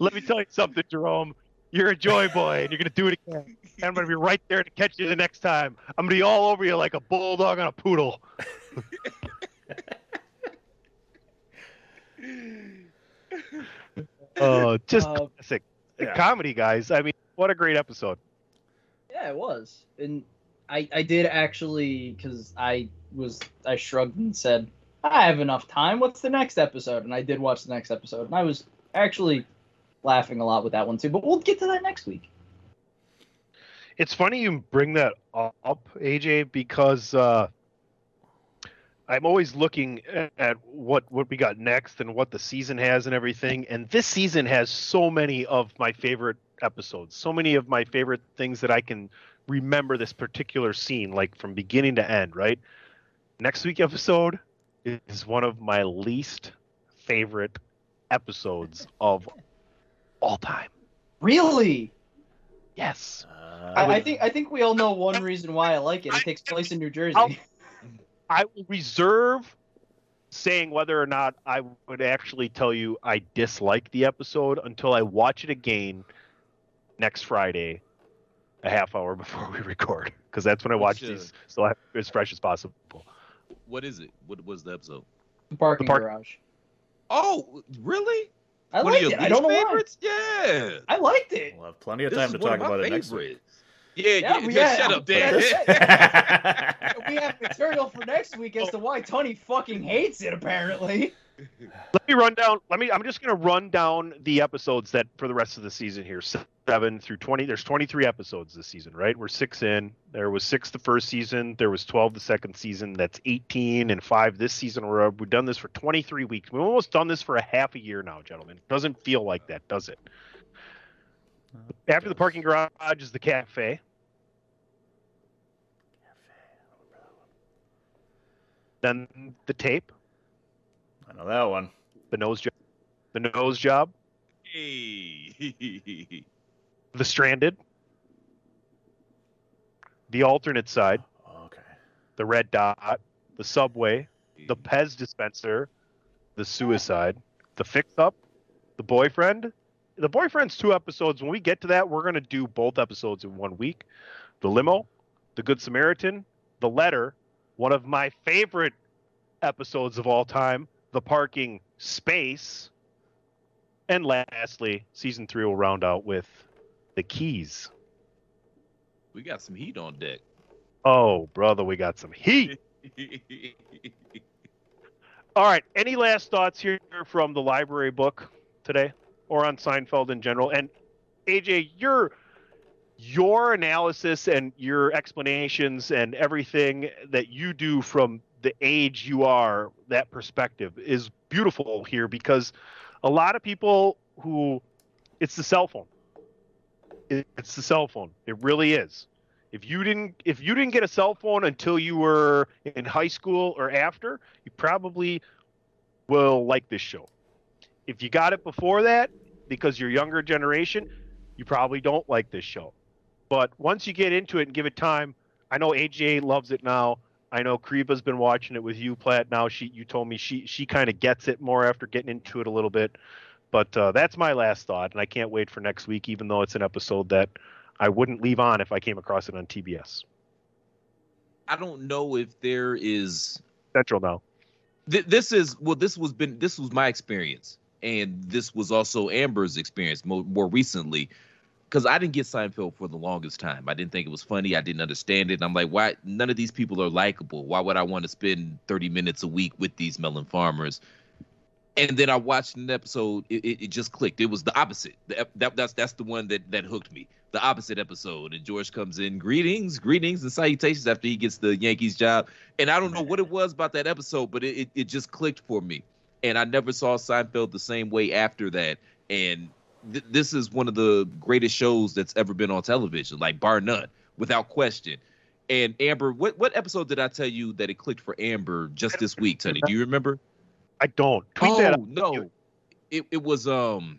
Let me tell you something, Jerome. You're a joy boy, and you're gonna do it again. And I'm gonna be right there to catch you the next time. I'm gonna be all over you like a bulldog on a poodle. Oh, just
Uh,
classic
yeah.
comedy, guys. I mean, what a great episode.
Yeah, it was, and I I did actually because I was I shrugged and said I have enough time. What's the next episode? And I did watch the next episode, and I was actually laughing a lot with that one too. But we'll get to that next week.
It's funny you bring that up, AJ, because uh, I'm always looking at what what we got next and what the season has and everything. And this season has so many of my favorite episodes, so many of my favorite things that I can remember this particular scene, like from beginning to end. Right. Next week episode is one of my least favorite episodes of all time.
Really?
Yes.
I, I think I think we all know one reason why I like it. It takes place in New Jersey.
I will reserve saying whether or not I would actually tell you I dislike the episode until I watch it again next Friday, a half hour before we record, because that's when I watch
What's, uh,
these so I have it as fresh as possible.
what is it? What was the episode?
The parking
park-
garage.
Oh, really?
I
One
liked
of your
it. I don't know
least
why.
favorites? Yeah.
I liked it.
We'll have plenty of time to talk
of my
about it next week.
Yeah,
Yeah,
yeah,
we- yeah,
shut up,
yeah,
Dan.
we have material for next week as to why Tony fucking hates it. Apparently.
Let me run down. Let me. I'm just going to run down the episodes that for the rest of the season here, seven through twenty. There's 23 episodes this season, right? We're six in. There was six the first season. There was 12 the second season. That's 18 and five this season. We're, we've done this for 23 weeks. We've almost done this for a half a year now, gentlemen. Doesn't feel like that, does it? Uh, After the parking garage is the cafe. Then the tape,
I know that one.
the nose job, the nose job,
Hey.
the stranded, the alternate side,
Okay.
the red dot, the subway, the Pez dispenser, the suicide, the fix up, the boyfriend. The boyfriend's two episodes. When we get to that, we're gonna do both episodes in one week. The limo, the Good Samaritan, the letter, one of my favorite episodes of all time, the parking space, and lastly, season three will round out with the keys.
we got some heat on deck.
Oh, brother, we got some heat. All right. Any last thoughts here from the library book today, or on Seinfeld in general? And AJ, your your analysis and your explanations and everything that you do from the age you are, that perspective is beautiful here because a lot of people who it's the cell phone. It's the cell phone. It really is. If you didn't if you didn't get a cell phone until you were in high school or after, you probably will like this show. If you got it before that because you're younger generation, you probably don't like this show. But once you get into it and give it time, I know AJ loves it now. I know Kreva's been watching it with you, Platt. Now she you told me she she kind of gets it more after getting into it a little bit. But uh, that's my last thought, and I can't wait for next week, even though it's an episode that I wouldn't leave on if I came across it on TBS.
I don't know if there is
Central now.
Th- this is well this was been this was my experience and this was also amber's experience more, more recently because i didn't get seinfeld for the longest time i didn't think it was funny i didn't understand it and i'm like why none of these people are likable why would i want to spend 30 minutes a week with these melon farmers and then I watched an episode. It, it, it just clicked. It was the opposite. The, that, that's that's the one that that hooked me. The opposite episode, and George comes in, greetings, greetings, and salutations after he gets the Yankees job. And I don't know what it was about that episode, but it, it, it just clicked for me. And I never saw Seinfeld the same way after that. And th- this is one of the greatest shows that's ever been on television, like bar none, without question. And Amber, what what episode did I tell you that it clicked for Amber just this week, Tony? Do you remember?
I don't. Tweet
oh
that
no, it it was um,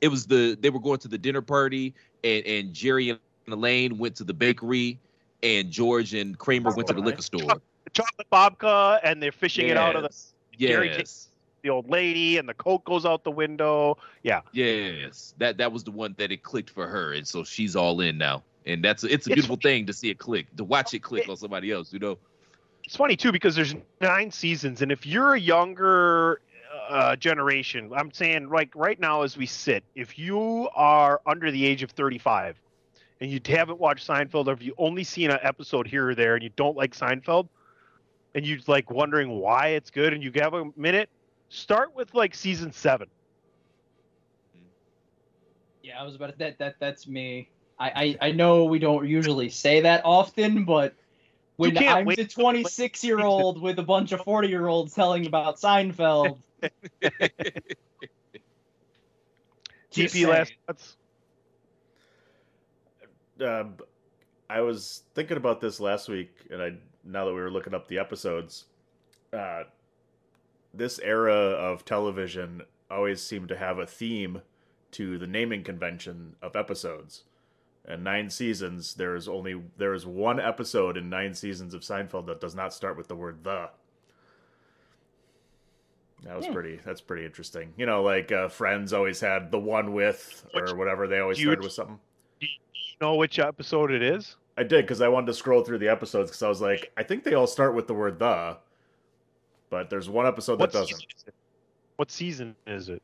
it was the they were going to the dinner party and and Jerry and Elaine went to the bakery and George and Kramer went to the liquor store.
Chocolate babka, and they're fishing it out of the.
Yes.
Jerry takes the old lady, and the coat goes out the window. Yeah.
Yes, that that was the one that it clicked for her, and so she's all in now. And that's it's a beautiful thing to see it click, to watch it click on somebody else. You know.
It's funny too because there's nine seasons, and if you're a younger uh, generation, I'm saying like right now as we sit, if you are under the age of 35 and you haven't watched Seinfeld, or if you only seen an episode here or there and you don't like Seinfeld, and you're like wondering why it's good, and you have a minute, start with like season seven.
Yeah, I was about to, that. That that's me. I, I I know we don't usually say that often, but when
can't
I'm
wait
the 26 year old with a bunch of 40 year olds telling about Seinfeld, Just
TP last
saying.
thoughts.
uh, b- I was thinking about this last week, and I now that we were looking up the episodes, uh, this era of television always seemed to have a theme to the naming convention of episodes. And nine seasons, there is only there is one episode in nine seasons of Seinfeld that does not start with the word the. That was
Hmm.
pretty. That's pretty interesting. You know, like uh, Friends always had the one with or whatever. They always started with something.
Do you know which episode it is?
I did because I wanted to scroll through the episodes because I was like, I think they all start with the word the, but there's one episode
What
that doesn't.
season? What season is it?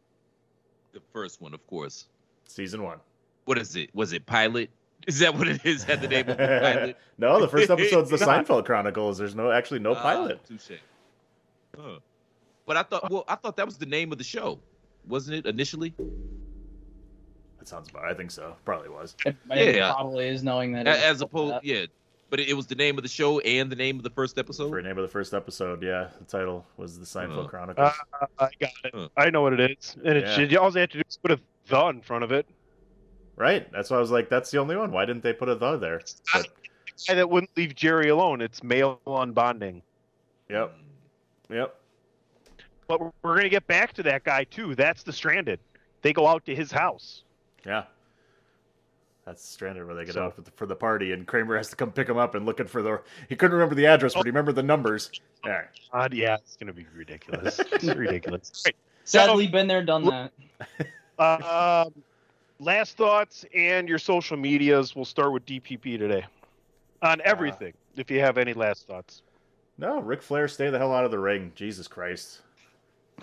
The first one, of course.
Season one.
What is it? Was it pilot? Is that what it is? Had the name of the pilot?
no, the first episode's the Seinfeld Chronicles. There's no actually no
Ah,
pilot.
touche. Huh. But I thought, well, I thought that was the name of the show, wasn't it initially?
That sounds about. I think so. Probably was.
it, it
Yeah.
probably is knowing that.
A- As
called
opposed,
that.
yeah. But it, it was the name of the show and the name of the first episode.
For name of the first episode, yeah, the title was the Seinfeld
Huh.
Chronicles.
Uh, I got it.
Huh.
I know what it is, and it's
Yeah.
all they have to do is put a the in front of it.
right. That's why I was like, that's the only one. Why didn't they put a the there? But,
And that wouldn't leave Jerry alone. It's male unbonding.
yep. Yep.
But we're we're gonna get back to that guy too. That's the stranded. They go out to his house.
Yeah. That's stranded where they get
So-
out for the, for the party, and Kramer has to come pick him up and looking for the. He couldn't remember the address, but he remembered the numbers. All right.
God, yeah, it's gonna be ridiculous. it's ridiculous. All right.
Sadly, been there, done that.
Um, last thoughts and your social medias. We'll start with DPP today on everything. if you have any last thoughts.
No, Ric Flair, stay the hell out of the ring. Jesus Christ.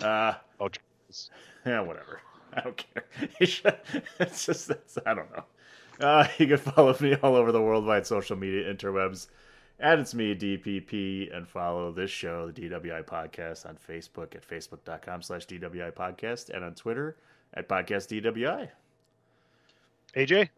Uh,
oh, Jesus.
yeah, whatever. I don't care. It's just, it's, I don't know. Uh, you can follow me all over the worldwide social media interwebs. And it's me, DPP, and follow this show, the DWI Podcast, on Facebook at facebook.com slash DWI Podcast and on Twitter at Podcast DWI.
AJ?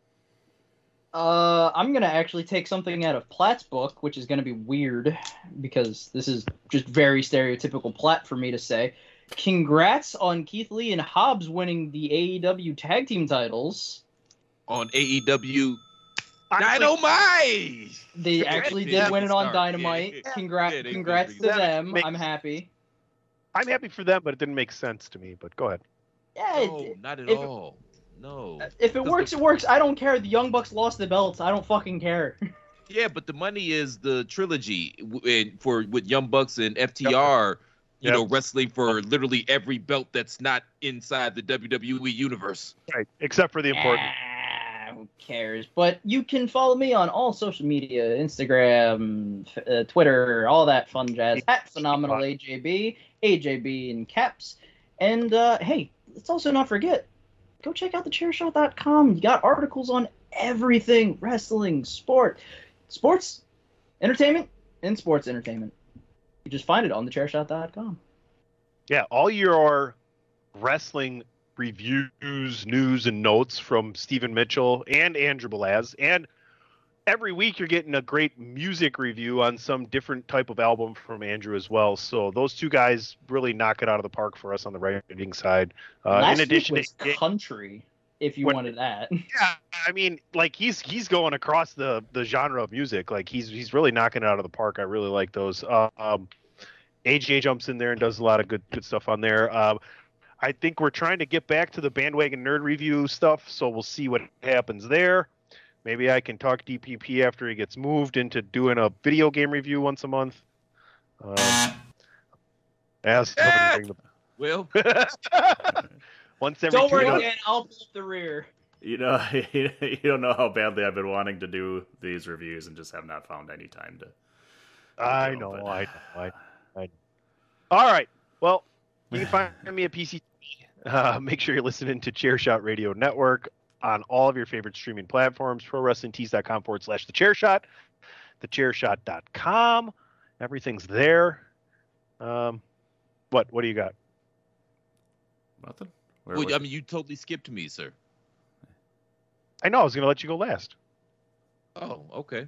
Uh, I'm gonna actually take something out of Platt's book, which is gonna be weird because this is just very stereotypical Platt for me to say. Congrats on Keith Lee and Hobbs winning the AEW tag team titles.
On AEW Dynamite.
They
Yeah,
actually
they
did
did
win it on Dynamite.
yeah.
Congrats,
Yeah,
congrats to them.
Makes-
I'm happy.
I'm happy for them, but it didn't make sense to me. But go ahead.
Yeah, it-
No, not at
if-
all. No.
If it works, it works. I don't care. The Young Bucks lost the belts. I don't fucking care.
Yeah, but the money is the trilogy and for with Young Bucks and FTR, you
Yep.
know, wrestling for literally every belt that's not inside the WWE universe.
Right, except for the important.
Ah. Cares? But you can follow me on all social media Instagram, uh, Twitter, all that fun jazz at phenomenal AJB, AJB in caps. And uh, hey, let's also not forget go check out the thechairshot.com. You got articles on everything wrestling, sport, sports, entertainment, and sports entertainment. You just find it on the thechairshot.com.
Yeah, all your wrestling reviews, news, and notes from Stephen Mitchell and Andrew Belaz. And every week you're getting a great music review on some different type of album from Andrew as well. So those two guys really knock it out of the park for us on the writing side. Uh,
Last
in addition
week
to
country, if you
What-
wanted that.
yeah, I mean, like he's he's going across the the genre of music. Like he's he's really knocking it out of the park. I really like those. Uh, um, AJ jumps in there and does a lot of good good stuff on there. Um, I think we're trying to get back to the bandwagon nerd review stuff, so we'll see what happens there. Maybe I can talk DPP after he gets moved into doing a video game review once a month. Um, as somebody bring
Well,
the once every
Don't worry,
months.
Dan. I'll pull the rear.
You know, you don't know how badly I've been wanting to do these reviews and just have not found any time to.
I know, I know, I, I know. All right. Well, you can find me at PC. Uh, make sure you're listening to Chairshot Radio Network on all of your favorite streaming platforms, prowrestlingtees.com forward slash the chairshot, thechairshot.com. Everything's there. Um, what, what do you got?
Nothing.
well, I mean, you totally skipped me, sir.
I know I was going to let you go last.
Oh, okay.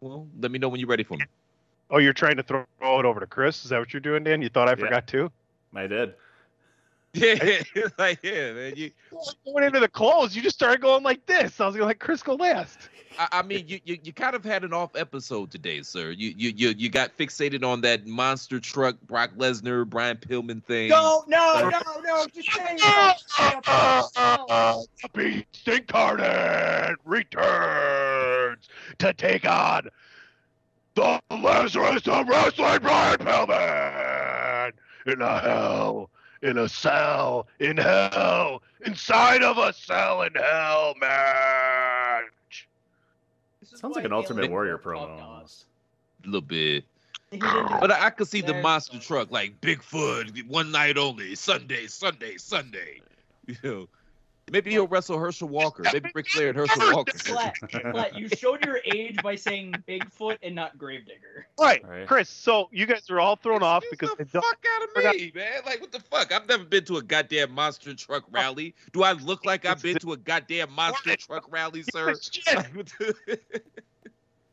Well, let me know when you're ready for me.
Oh, you're trying to throw it over to Chris? Is that what you're doing, Dan? You thought I
Yeah.
forgot too?
I did.
Yeah, like yeah, man. You,
Going into the close, you just started going like this. I was going to let Chris go last.
I, I mean, you, you you kind of had an off episode today, sir. You you you you got fixated on that monster truck, Brock Lesnar, Brian Pillman thing.
No, no, no, no. Just say it.
Beast Incarnate returns to take on the Lazarus of Wrestling, Brian Pillman, in a hell, in a cell, in hell, inside of a cell in hell match.
Sounds like an Ultimate Warrior promo almost.
A little bit. But I, I could see the monster truck like Bigfoot, one night only, Sunday, Sunday, Sunday. You know, maybe he'll wrestle Herschel Walker. Maybe Ric Flair and Herschel Walker.
Flat, flat. You showed your age by saying Bigfoot and not Gravedigger.
Right,
Right.
Chris. So you guys are all thrown off because
the fuck out of me, man. Like, what the fuck? I've never been to a goddamn monster truck rally. Do I look like I've been to a goddamn monster truck rally, sir?
Shit.
Like, what the-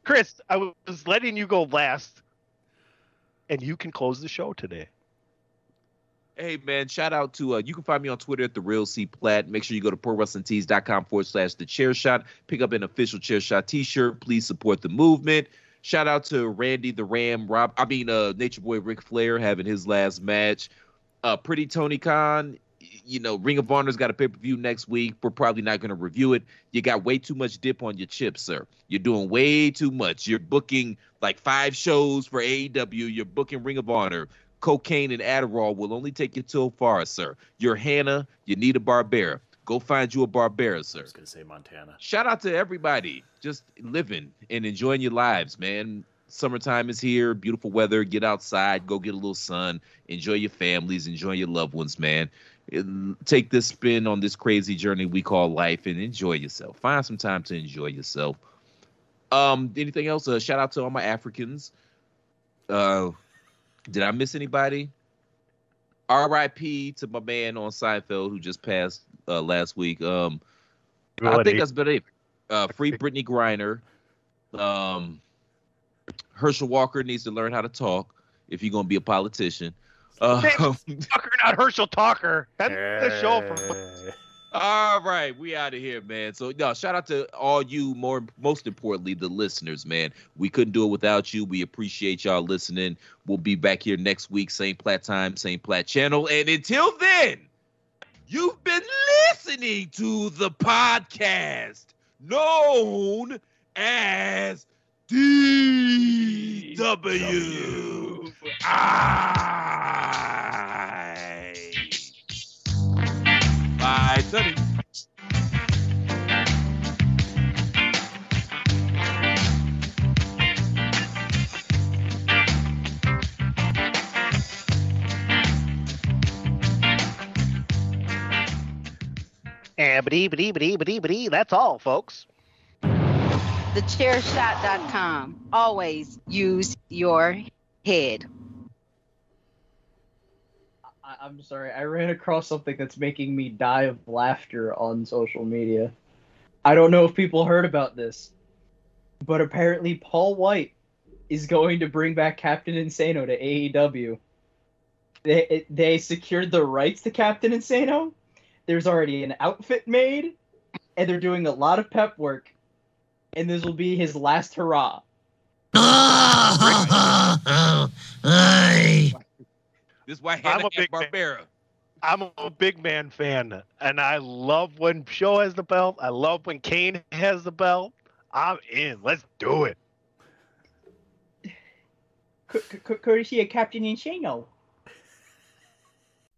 Chris, I was letting you go last, and you can close the show today.
Hey man, shout out to uh you can find me on Twitter at the real C Platt. Make sure you go to prowrestlingtees.com forward slash the chair shot. Pick up an official chair shot t-shirt. Please support the movement. Shout out to Randy the Ram, Rob I mean uh Nature Boy Ric Flair having his last match. Uh Pretty Tony Khan, you know, Ring of Honor's got a pay-per-view next week. We're probably not gonna review it. You got way too much dip on your chips, sir. You're doing way too much. You're booking like five shows for AEW. You're booking Ring of Honor cocaine and Adderall will only take you so far, sir. You're Hannah, you need a Barbera. Go find you a Barbera,
I
sir.
was gonna say Montana.
Shout out to everybody just living and enjoying your lives, man. Summertime is here, beautiful weather. Get outside, go get a little sun, enjoy your families, enjoy your loved ones, man. Take this spin on this crazy journey we call life and enjoy yourself. Find some time to enjoy yourself. Um, anything else? Uh, shout out to all my Africans. Uh, did I miss anybody? R.I.P. to my man on Seinfeld who just passed uh, last week. Um, I think that's about it. Uh, free Brittney Griner. Um, Herschel Walker needs to learn how to talk if you're gonna be a politician. Uh,
Tucker, not Herschel Talker. That's the show for.
All right, we out of here, man. So, no, shout out to all you. More, most importantly, the listeners, man. We couldn't do it without you. We appreciate y'all listening. We'll be back here next week, same plat time, same plat channel. And until then, you've been listening to the podcast known as DW. Bye, Sonny.
Abity, That's all, folks.
TheChairShot.com. Always use your head.
I- I'm sorry. I ran across something that's making me die of laughter on social media. I don't know if people heard about this, but apparently Paul White is going to bring back Captain Insano to AEW. They they secured the rights to Captain Insano. There's already an outfit made, and they're doing a lot of pep work. And this will be his last hurrah.
This is why
I'm a big man.
Barbera.
I'm a big man fan, and I love when Show has the belt. I love when Kane has the belt. I'm in. Let's do it.
C- c- courtesy of Captain Insano.